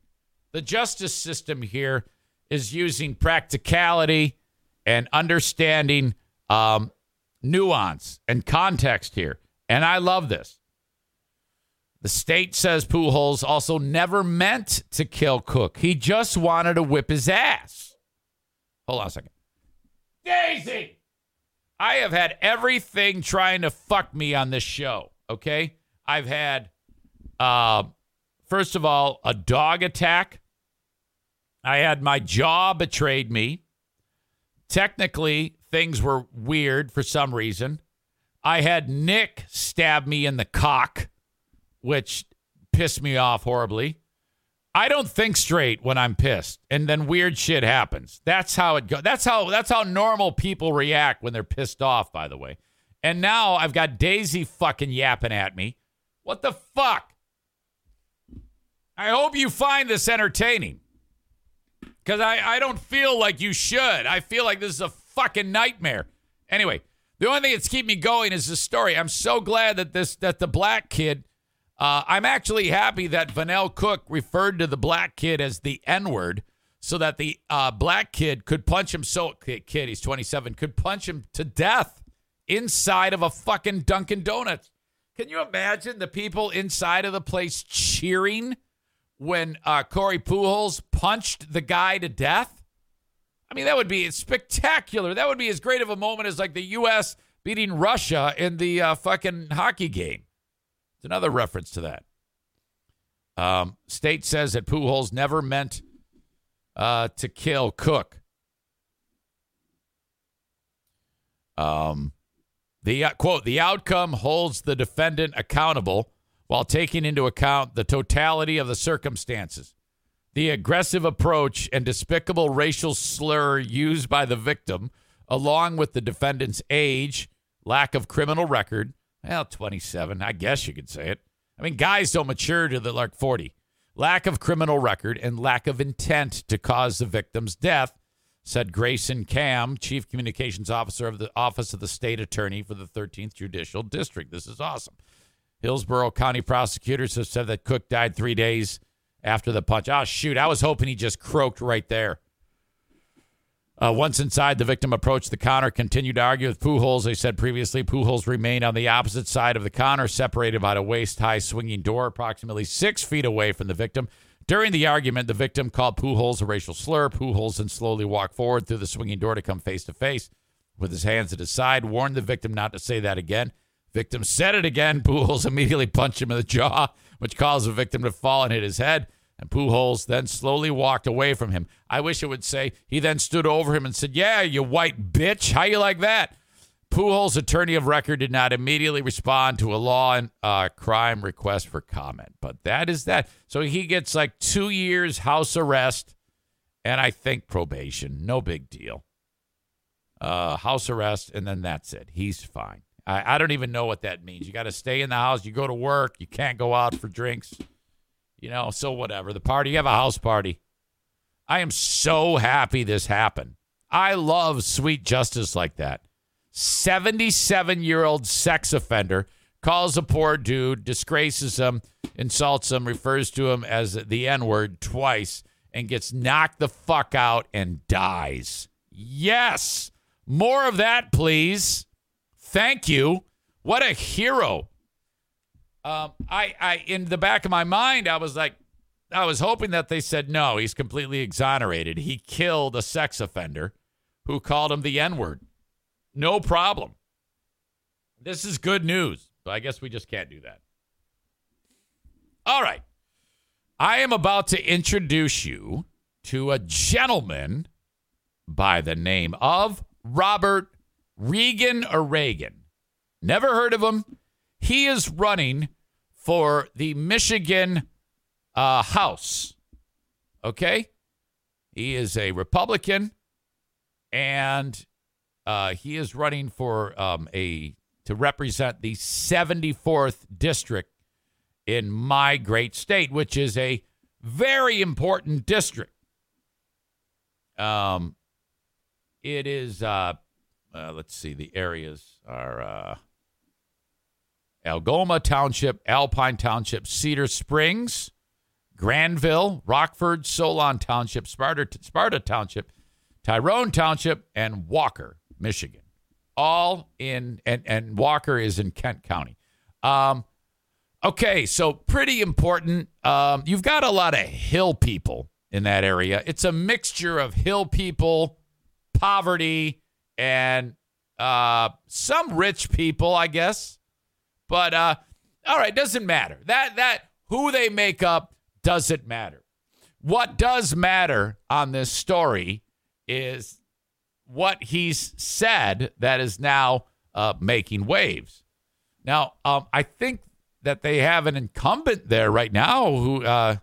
The justice system here is using practicality and understanding um, nuance and context here. And I love this. The state says Pujols also never meant to kill Cook. He just wanted to whip his ass. Hold on a second. Daisy! I have had everything trying to fuck me on this show, okay? I've had, uh, first of all, a dog attack. I had my jaw betrayed me. Technically, things were weird for some reason. I had Nick stab me in the cock, which pissed me off horribly. I don't think straight when I'm pissed, and then weird shit happens. That's how it goes. That's how that's how normal people react when they're pissed off. By the way, and now I've got Daisy fucking yapping at me. What the fuck? I hope you find this entertaining. Because I, I don't feel like you should. I feel like this is a fucking nightmare. Anyway, the only thing that's keeping me going is the story. I'm so glad that this that the black kid. Uh, I'm actually happy that Vanell Cook referred to the black kid as the N word, so that the uh, black kid could punch him. So kid, he's 27, could punch him to death inside of a fucking Dunkin' Donuts. Can you imagine the people inside of the place cheering when uh, Corey Pujols punched the guy to death? I mean, that would be spectacular. That would be as great of a moment as like the U.S. beating Russia in the uh, fucking hockey game. It's another reference to that. Um, state says that Pujols never meant uh, to kill Cook. Um, the uh, quote: "The outcome holds the defendant accountable while taking into account the totality of the circumstances." The aggressive approach and despicable racial slur used by the victim, along with the defendant's age, lack of criminal record, well, 27, I guess you could say it. I mean, guys don't mature to the like 40. Lack of criminal record and lack of intent to cause the victim's death, said Grayson Kamm, Chief Communications Officer of the Office of the State Attorney for the 13th Judicial District. This is awesome. Hillsborough County prosecutors have said that Cook died three days after the punch. Oh, shoot. I was hoping he just croaked right there. Uh, once inside, the victim approached the counter, continued to argue with Pujols. They said previously Pujols remained on the opposite side of the counter, separated by a waist high swinging door, approximately six feet away from the victim. During the argument, the victim called Pujols a racial slur. Pujols then slowly walked forward through the swinging door to come face to face with his hands at his side, warned the victim not to say that again. Victim said it again. Pujols immediately punched him in the jaw, which caused the victim to fall and hit his head. And Pujols then slowly walked away from him. I wish it would say he then stood over him and said, Yeah, you white bitch. How you like that? Pujols' attorney of record did not immediately respond to a law and uh, crime request for comment. But that is that. So he gets like two years house arrest and I think probation. No big deal. uh, house arrest, and then that's it. He's fine. I, I don't even know what that means. You got to stay in the house. You go to work. You can't go out for drinks. You know, so whatever. The party, you have a house party. I am so happy this happened. I love sweet justice like that. 77 year old sex offender calls a poor dude, disgraces him, insults him, refers to him as the N word twice, and gets knocked the fuck out and dies. Yes. More of that, please. Thank you. What a hero. Um, I, I, in the back of my mind, I was like, I was hoping that they said no, he's completely exonerated. He killed a sex offender who called him the N word. No problem. This is good news. But I guess we just can't do that. All right. I am about to introduce you to a gentleman by the name of Robert Regan or Reagan. Never heard of him. He is running for the Michigan uh, House. Okay? He is a Republican and uh, he is running for um, a to represent the 74th district in my great state, which is a very important district. Um, it is. Uh, uh, let's see. The areas are uh, Algoma Township, Alpine Township, Cedar Springs, Grandville, Rockford, Solon Township, Sparta, Sparta Township, Tyrone Township, and Walker, Michigan. All in, and, and Walker is in Kent County. Um, okay, so pretty important. Um, you've got a lot of hill people in that area. It's a mixture of hill people, poverty, and uh, some rich people, I guess. But uh, all right, doesn't matter. That that who they make up doesn't matter. What does matter on this story is what he's said that is now uh, making waves. Now, um, I think that they have an incumbent there right now who, uh,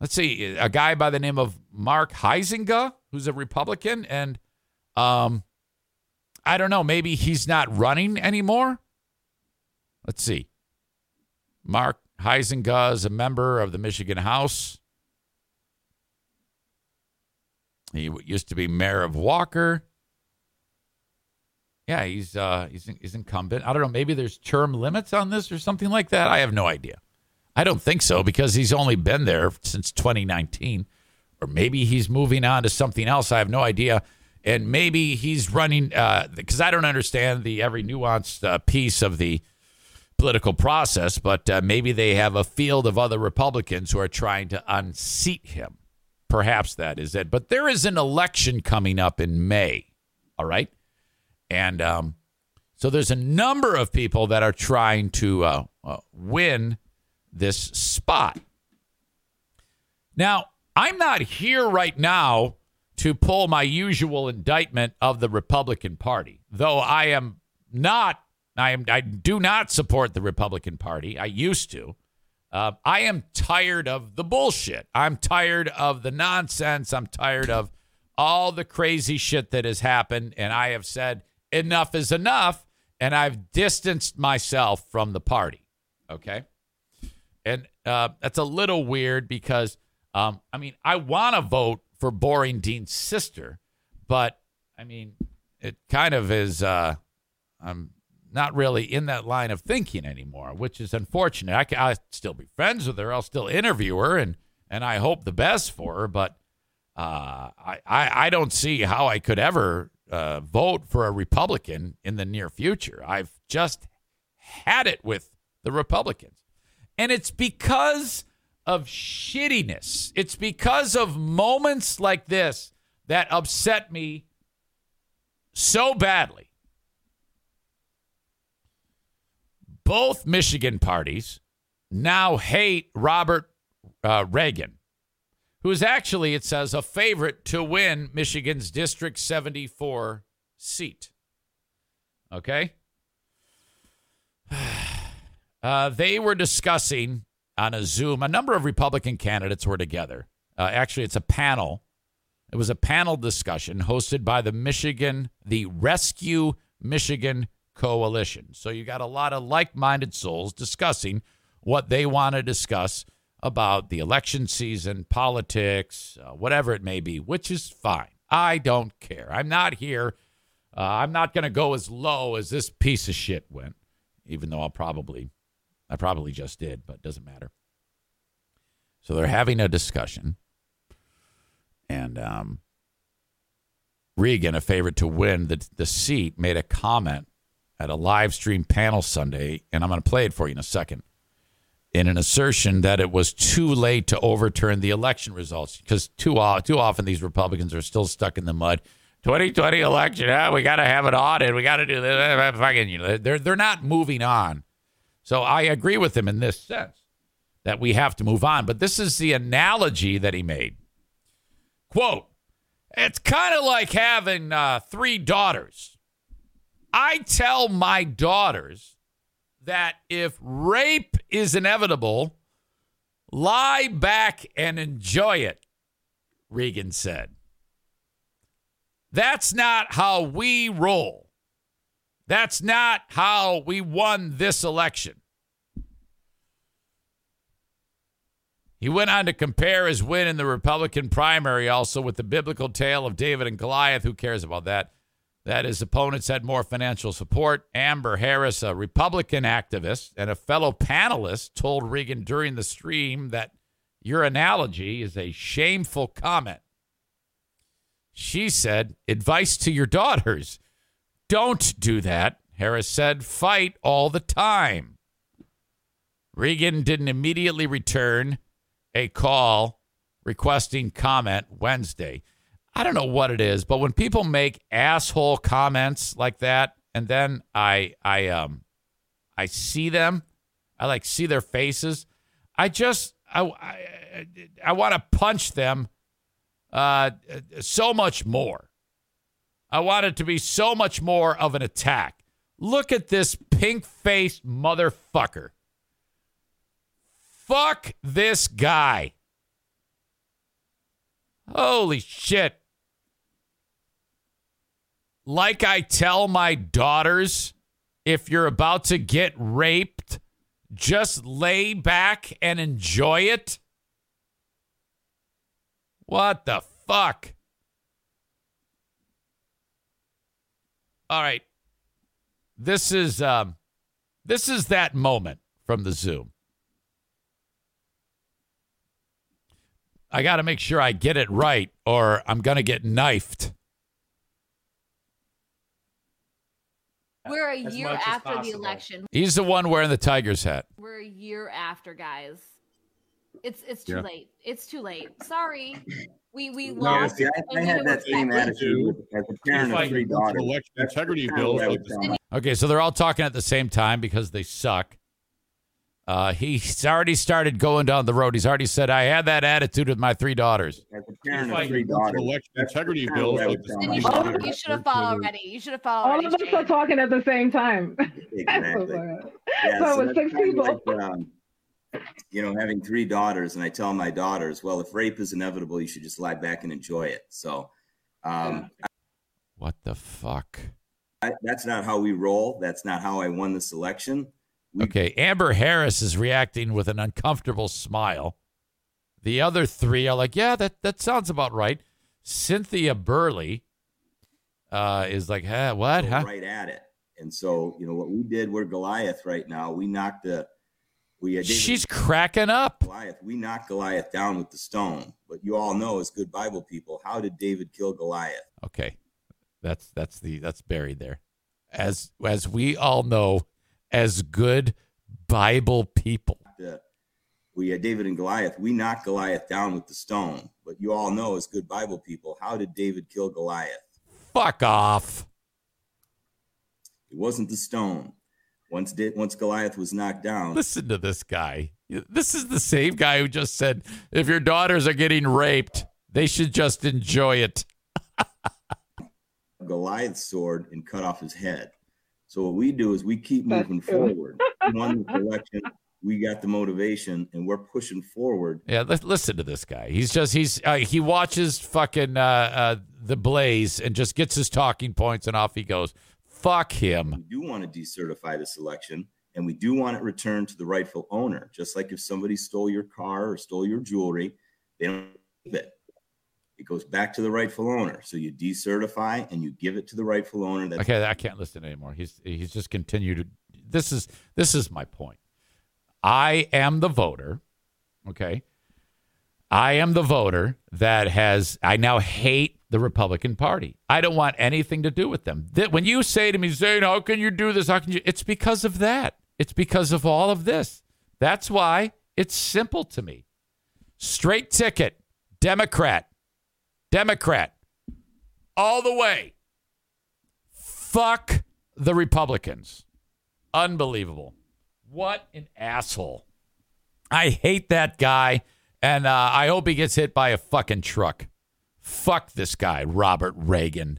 let's see, a guy by the name of Mark Heisinger, who's a Republican, and um, I don't know, maybe he's not running anymore. Let's see. Mark Huizenga is a member of the Michigan House. He used to be mayor of Walker. Yeah, he's uh, he's he's incumbent. I don't know. Maybe there's term limits on this or something like that. I have no idea. I don't think so because he's only been there since 2019, or maybe he's moving on to something else. I have no idea. And maybe he's running because uh, I don't understand the every nuanced uh, piece of the political process. But uh, maybe they have a field of other Republicans who are trying to unseat him. Perhaps that is it. But there is an election coming up in May. All right. And um, so there's a number of people that are trying to uh, uh, win this spot. Now, I'm not here right now to pull my usual indictment of the Republican Party, though I am not. I am. I do not support the Republican Party. I used to. Uh, I am tired of the bullshit. I'm tired of the nonsense. I'm tired of all the crazy shit that has happened, and I have said enough is enough, and I've distanced myself from the party. Okay. And uh, that's a little weird because, um, I mean, I want to vote for Boring Dean's sister, but I mean, it kind of is, uh, I'm not really in that line of thinking anymore, which is unfortunate. I can I'll still be friends with her, I'll still interview her, and, and I hope the best for her, but uh, I, I, I don't see how I could ever uh, vote for a Republican in the near future. I've just had it with the Republicans. And it's because of shittiness. It's because of moments like this that upset me so badly. Both Michigan parties now hate Robert uh, Reagan who is actually, it says, a favorite to win Michigan's District 74 seat. Okay? Uh, they were discussing on a Zoom, a number of Republican candidates were together. Uh, actually, it's a panel, It was a panel discussion hosted by the Michigan, the Rescue Michigan Coalition. So you got a lot of like minded souls discussing what they want to discuss about the election season, politics, uh, whatever it may be, which is fine. I don't care. I'm not here. Uh, I'm not going to go as low as this piece of shit went, even though I'll probably, I probably just did, but it doesn't matter. So they're having a discussion. And um, Regan, a favorite to win the, the seat, made a comment at a live stream panel Sunday, and I'm going to play it for you in a second, in an assertion that it was too late to overturn the election results because too, too often these Republicans are still stuck in the mud. 2020 election, we got to have an audit. We got to do this. Fucking, you know, they're, they're not moving on. So I agree with him in this sense that we have to move on. But this is the analogy that he made. Quote, it's kind of like having uh, three daughters. I tell my daughters that if rape is inevitable, lie back and enjoy it, Regan said. That's not how we roll. That's not how we won this election. He went on to compare his win in the Republican primary also with the biblical tale of David and Goliath. Who cares about that? That his opponents had more financial support. Amber Harris, a Republican activist and a fellow panelist, told Regan during the stream that your analogy is a shameful comment. She said, Advice to your daughters don't do that. Harris said, Fight all the time. Regan didn't immediately return a call requesting comment Wednesday. I don't know what it is, but when people make asshole comments like that, and then I I um I see them, I like see their faces. I just I I, I want to punch them uh so much more. I want it to be so much more of an attack. Look at this pink faced motherfucker. Fuck this guy. Holy shit. Like I tell my daughters, if you're about to get raped, just lay back and enjoy it. What the fuck? All right. This is um this is that moment from the Zoom. I got to make sure I get it right or I'm going to get knifed. We're a year after the election. He's the one wearing the Tigers hat. We're a year after, guys. It's it's too Yeah. late. It's too late. Sorry. We we Yeah, lost. see, I, I had that same attitude with- as a parent of three a bunch of daughters. election integrity kinda bills like would the tell my- Okay, so they're all talking at the same time because they suck. Uh, he's already started going down the road. He's already said, I had that attitude with my three daugers. As a parent of three a bunch of daughters. election integrity kinda bills like would the tell Then my you should you should have fought already. You should have fought All already. of us are Shane. talking at the same time. Exactly. Yeah, So with that's six people. like, um, you know, having three daughters, and I tell my daughters, well, if rape is inevitable, you should just lie back and enjoy it. So, um, What the fuck? I, that's not how we roll. That's not how I won this election. We, Okay, Amber Harris is reacting with an uncomfortable smile. The other three are like, yeah, that, that sounds about right. Cynthia Burley uh, is like, huh, what? Huh? right at it. And so, you know, what we did, we're Goliath right now. We knocked the, we uh, She's cracking up. Goliath. We knocked Goliath down with the stone. But you all know, as good Bible people, how did David kill Goliath? Okay, that's that's the that's buried there. As as we all know, as good Bible people. We had David and Goliath. We knocked Goliath down with the stone. But you all know, as good Bible people, how did David kill Goliath? Fuck off. It wasn't the stone. Once did once Goliath was knocked down, Listen to this guy. This is the same guy who just said, if your daughters are getting raped, they should just enjoy it. Goliath's sword and cut off his head. So what we do is we keep That's moving true. forward. We won election. we got the motivation and we're pushing forward. Yeah, li- listen to this guy. He's just he's uh, he watches fucking uh, uh, the Blaze and just gets his talking points and off he goes. Fuck him. We do want to decertify the selection and we do want it returned to the rightful owner. Just like if somebody stole your car or stole your jewelry, they don't keep it. It goes back to the rightful owner. So you decertify and you give it to the rightful owner. That's Okay, I can't listen anymore. He's he's just continued. This is this is my point. I am the voter. Okay. I am the voter that has I now hate the Republican Party. I don't want anything to do with them. That when you say to me, Zane, how can you do this? How can you? It's because of that. It's because of all of this. That's why it's simple to me. Straight ticket, Democrat, Democrat, all the way. Fuck the Republicans. Unbelievable. What an asshole. I hate that guy, and uh, I hope he gets hit by a fucking truck. Fuck this guy, Robert Reagan.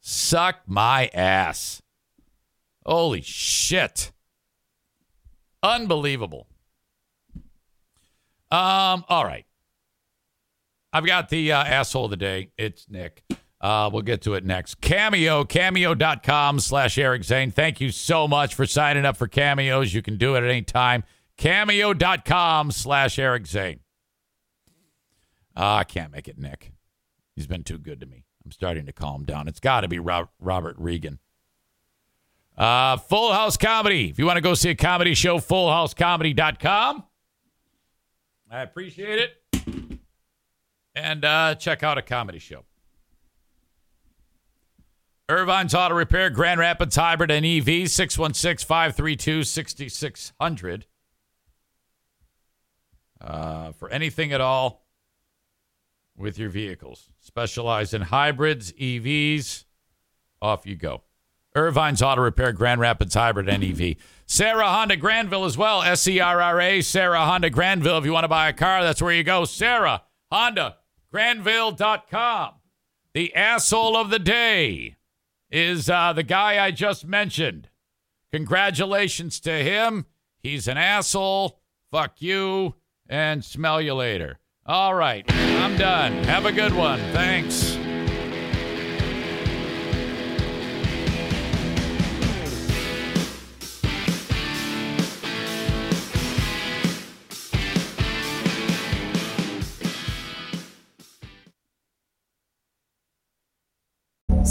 Suck my ass. Holy shit. Unbelievable. Um, all right. I've got the uh, asshole of the day. It's Nick. Uh, we'll get to it next. Cameo, cameo.com slash Eric Zane. Thank you so much for signing up for cameos. You can do it at any time. Cameo.com slash Eric Zane. Uh, I can't make it Nick. He's been too good to me. I'm starting to calm down. It's got to be Rob- Robert Regan. Uh, Full House Comedy. If you want to go see a comedy show, fullhousecomedy.com. I appreciate it. And uh, check out a comedy show. Irvine's Auto Repair, Grand Rapids Hybrid and EV, 616 532 6600. Uh, For anything at all with your vehicles. Specialize in hybrids, EVs. Off you go. Irvine's Auto Repair, Grand Rapids Hybrid and EV. Serra Honda Grandville as well. S E R R A, Serra Honda Grandville. If you want to buy a car, that's where you go. Serra Honda Grandville.com. The asshole of the day is uh, the guy I just mentioned. Congratulations to him. He's an asshole. Fuck you. And smell you later. All right. I'm done. Have a good one. Thanks.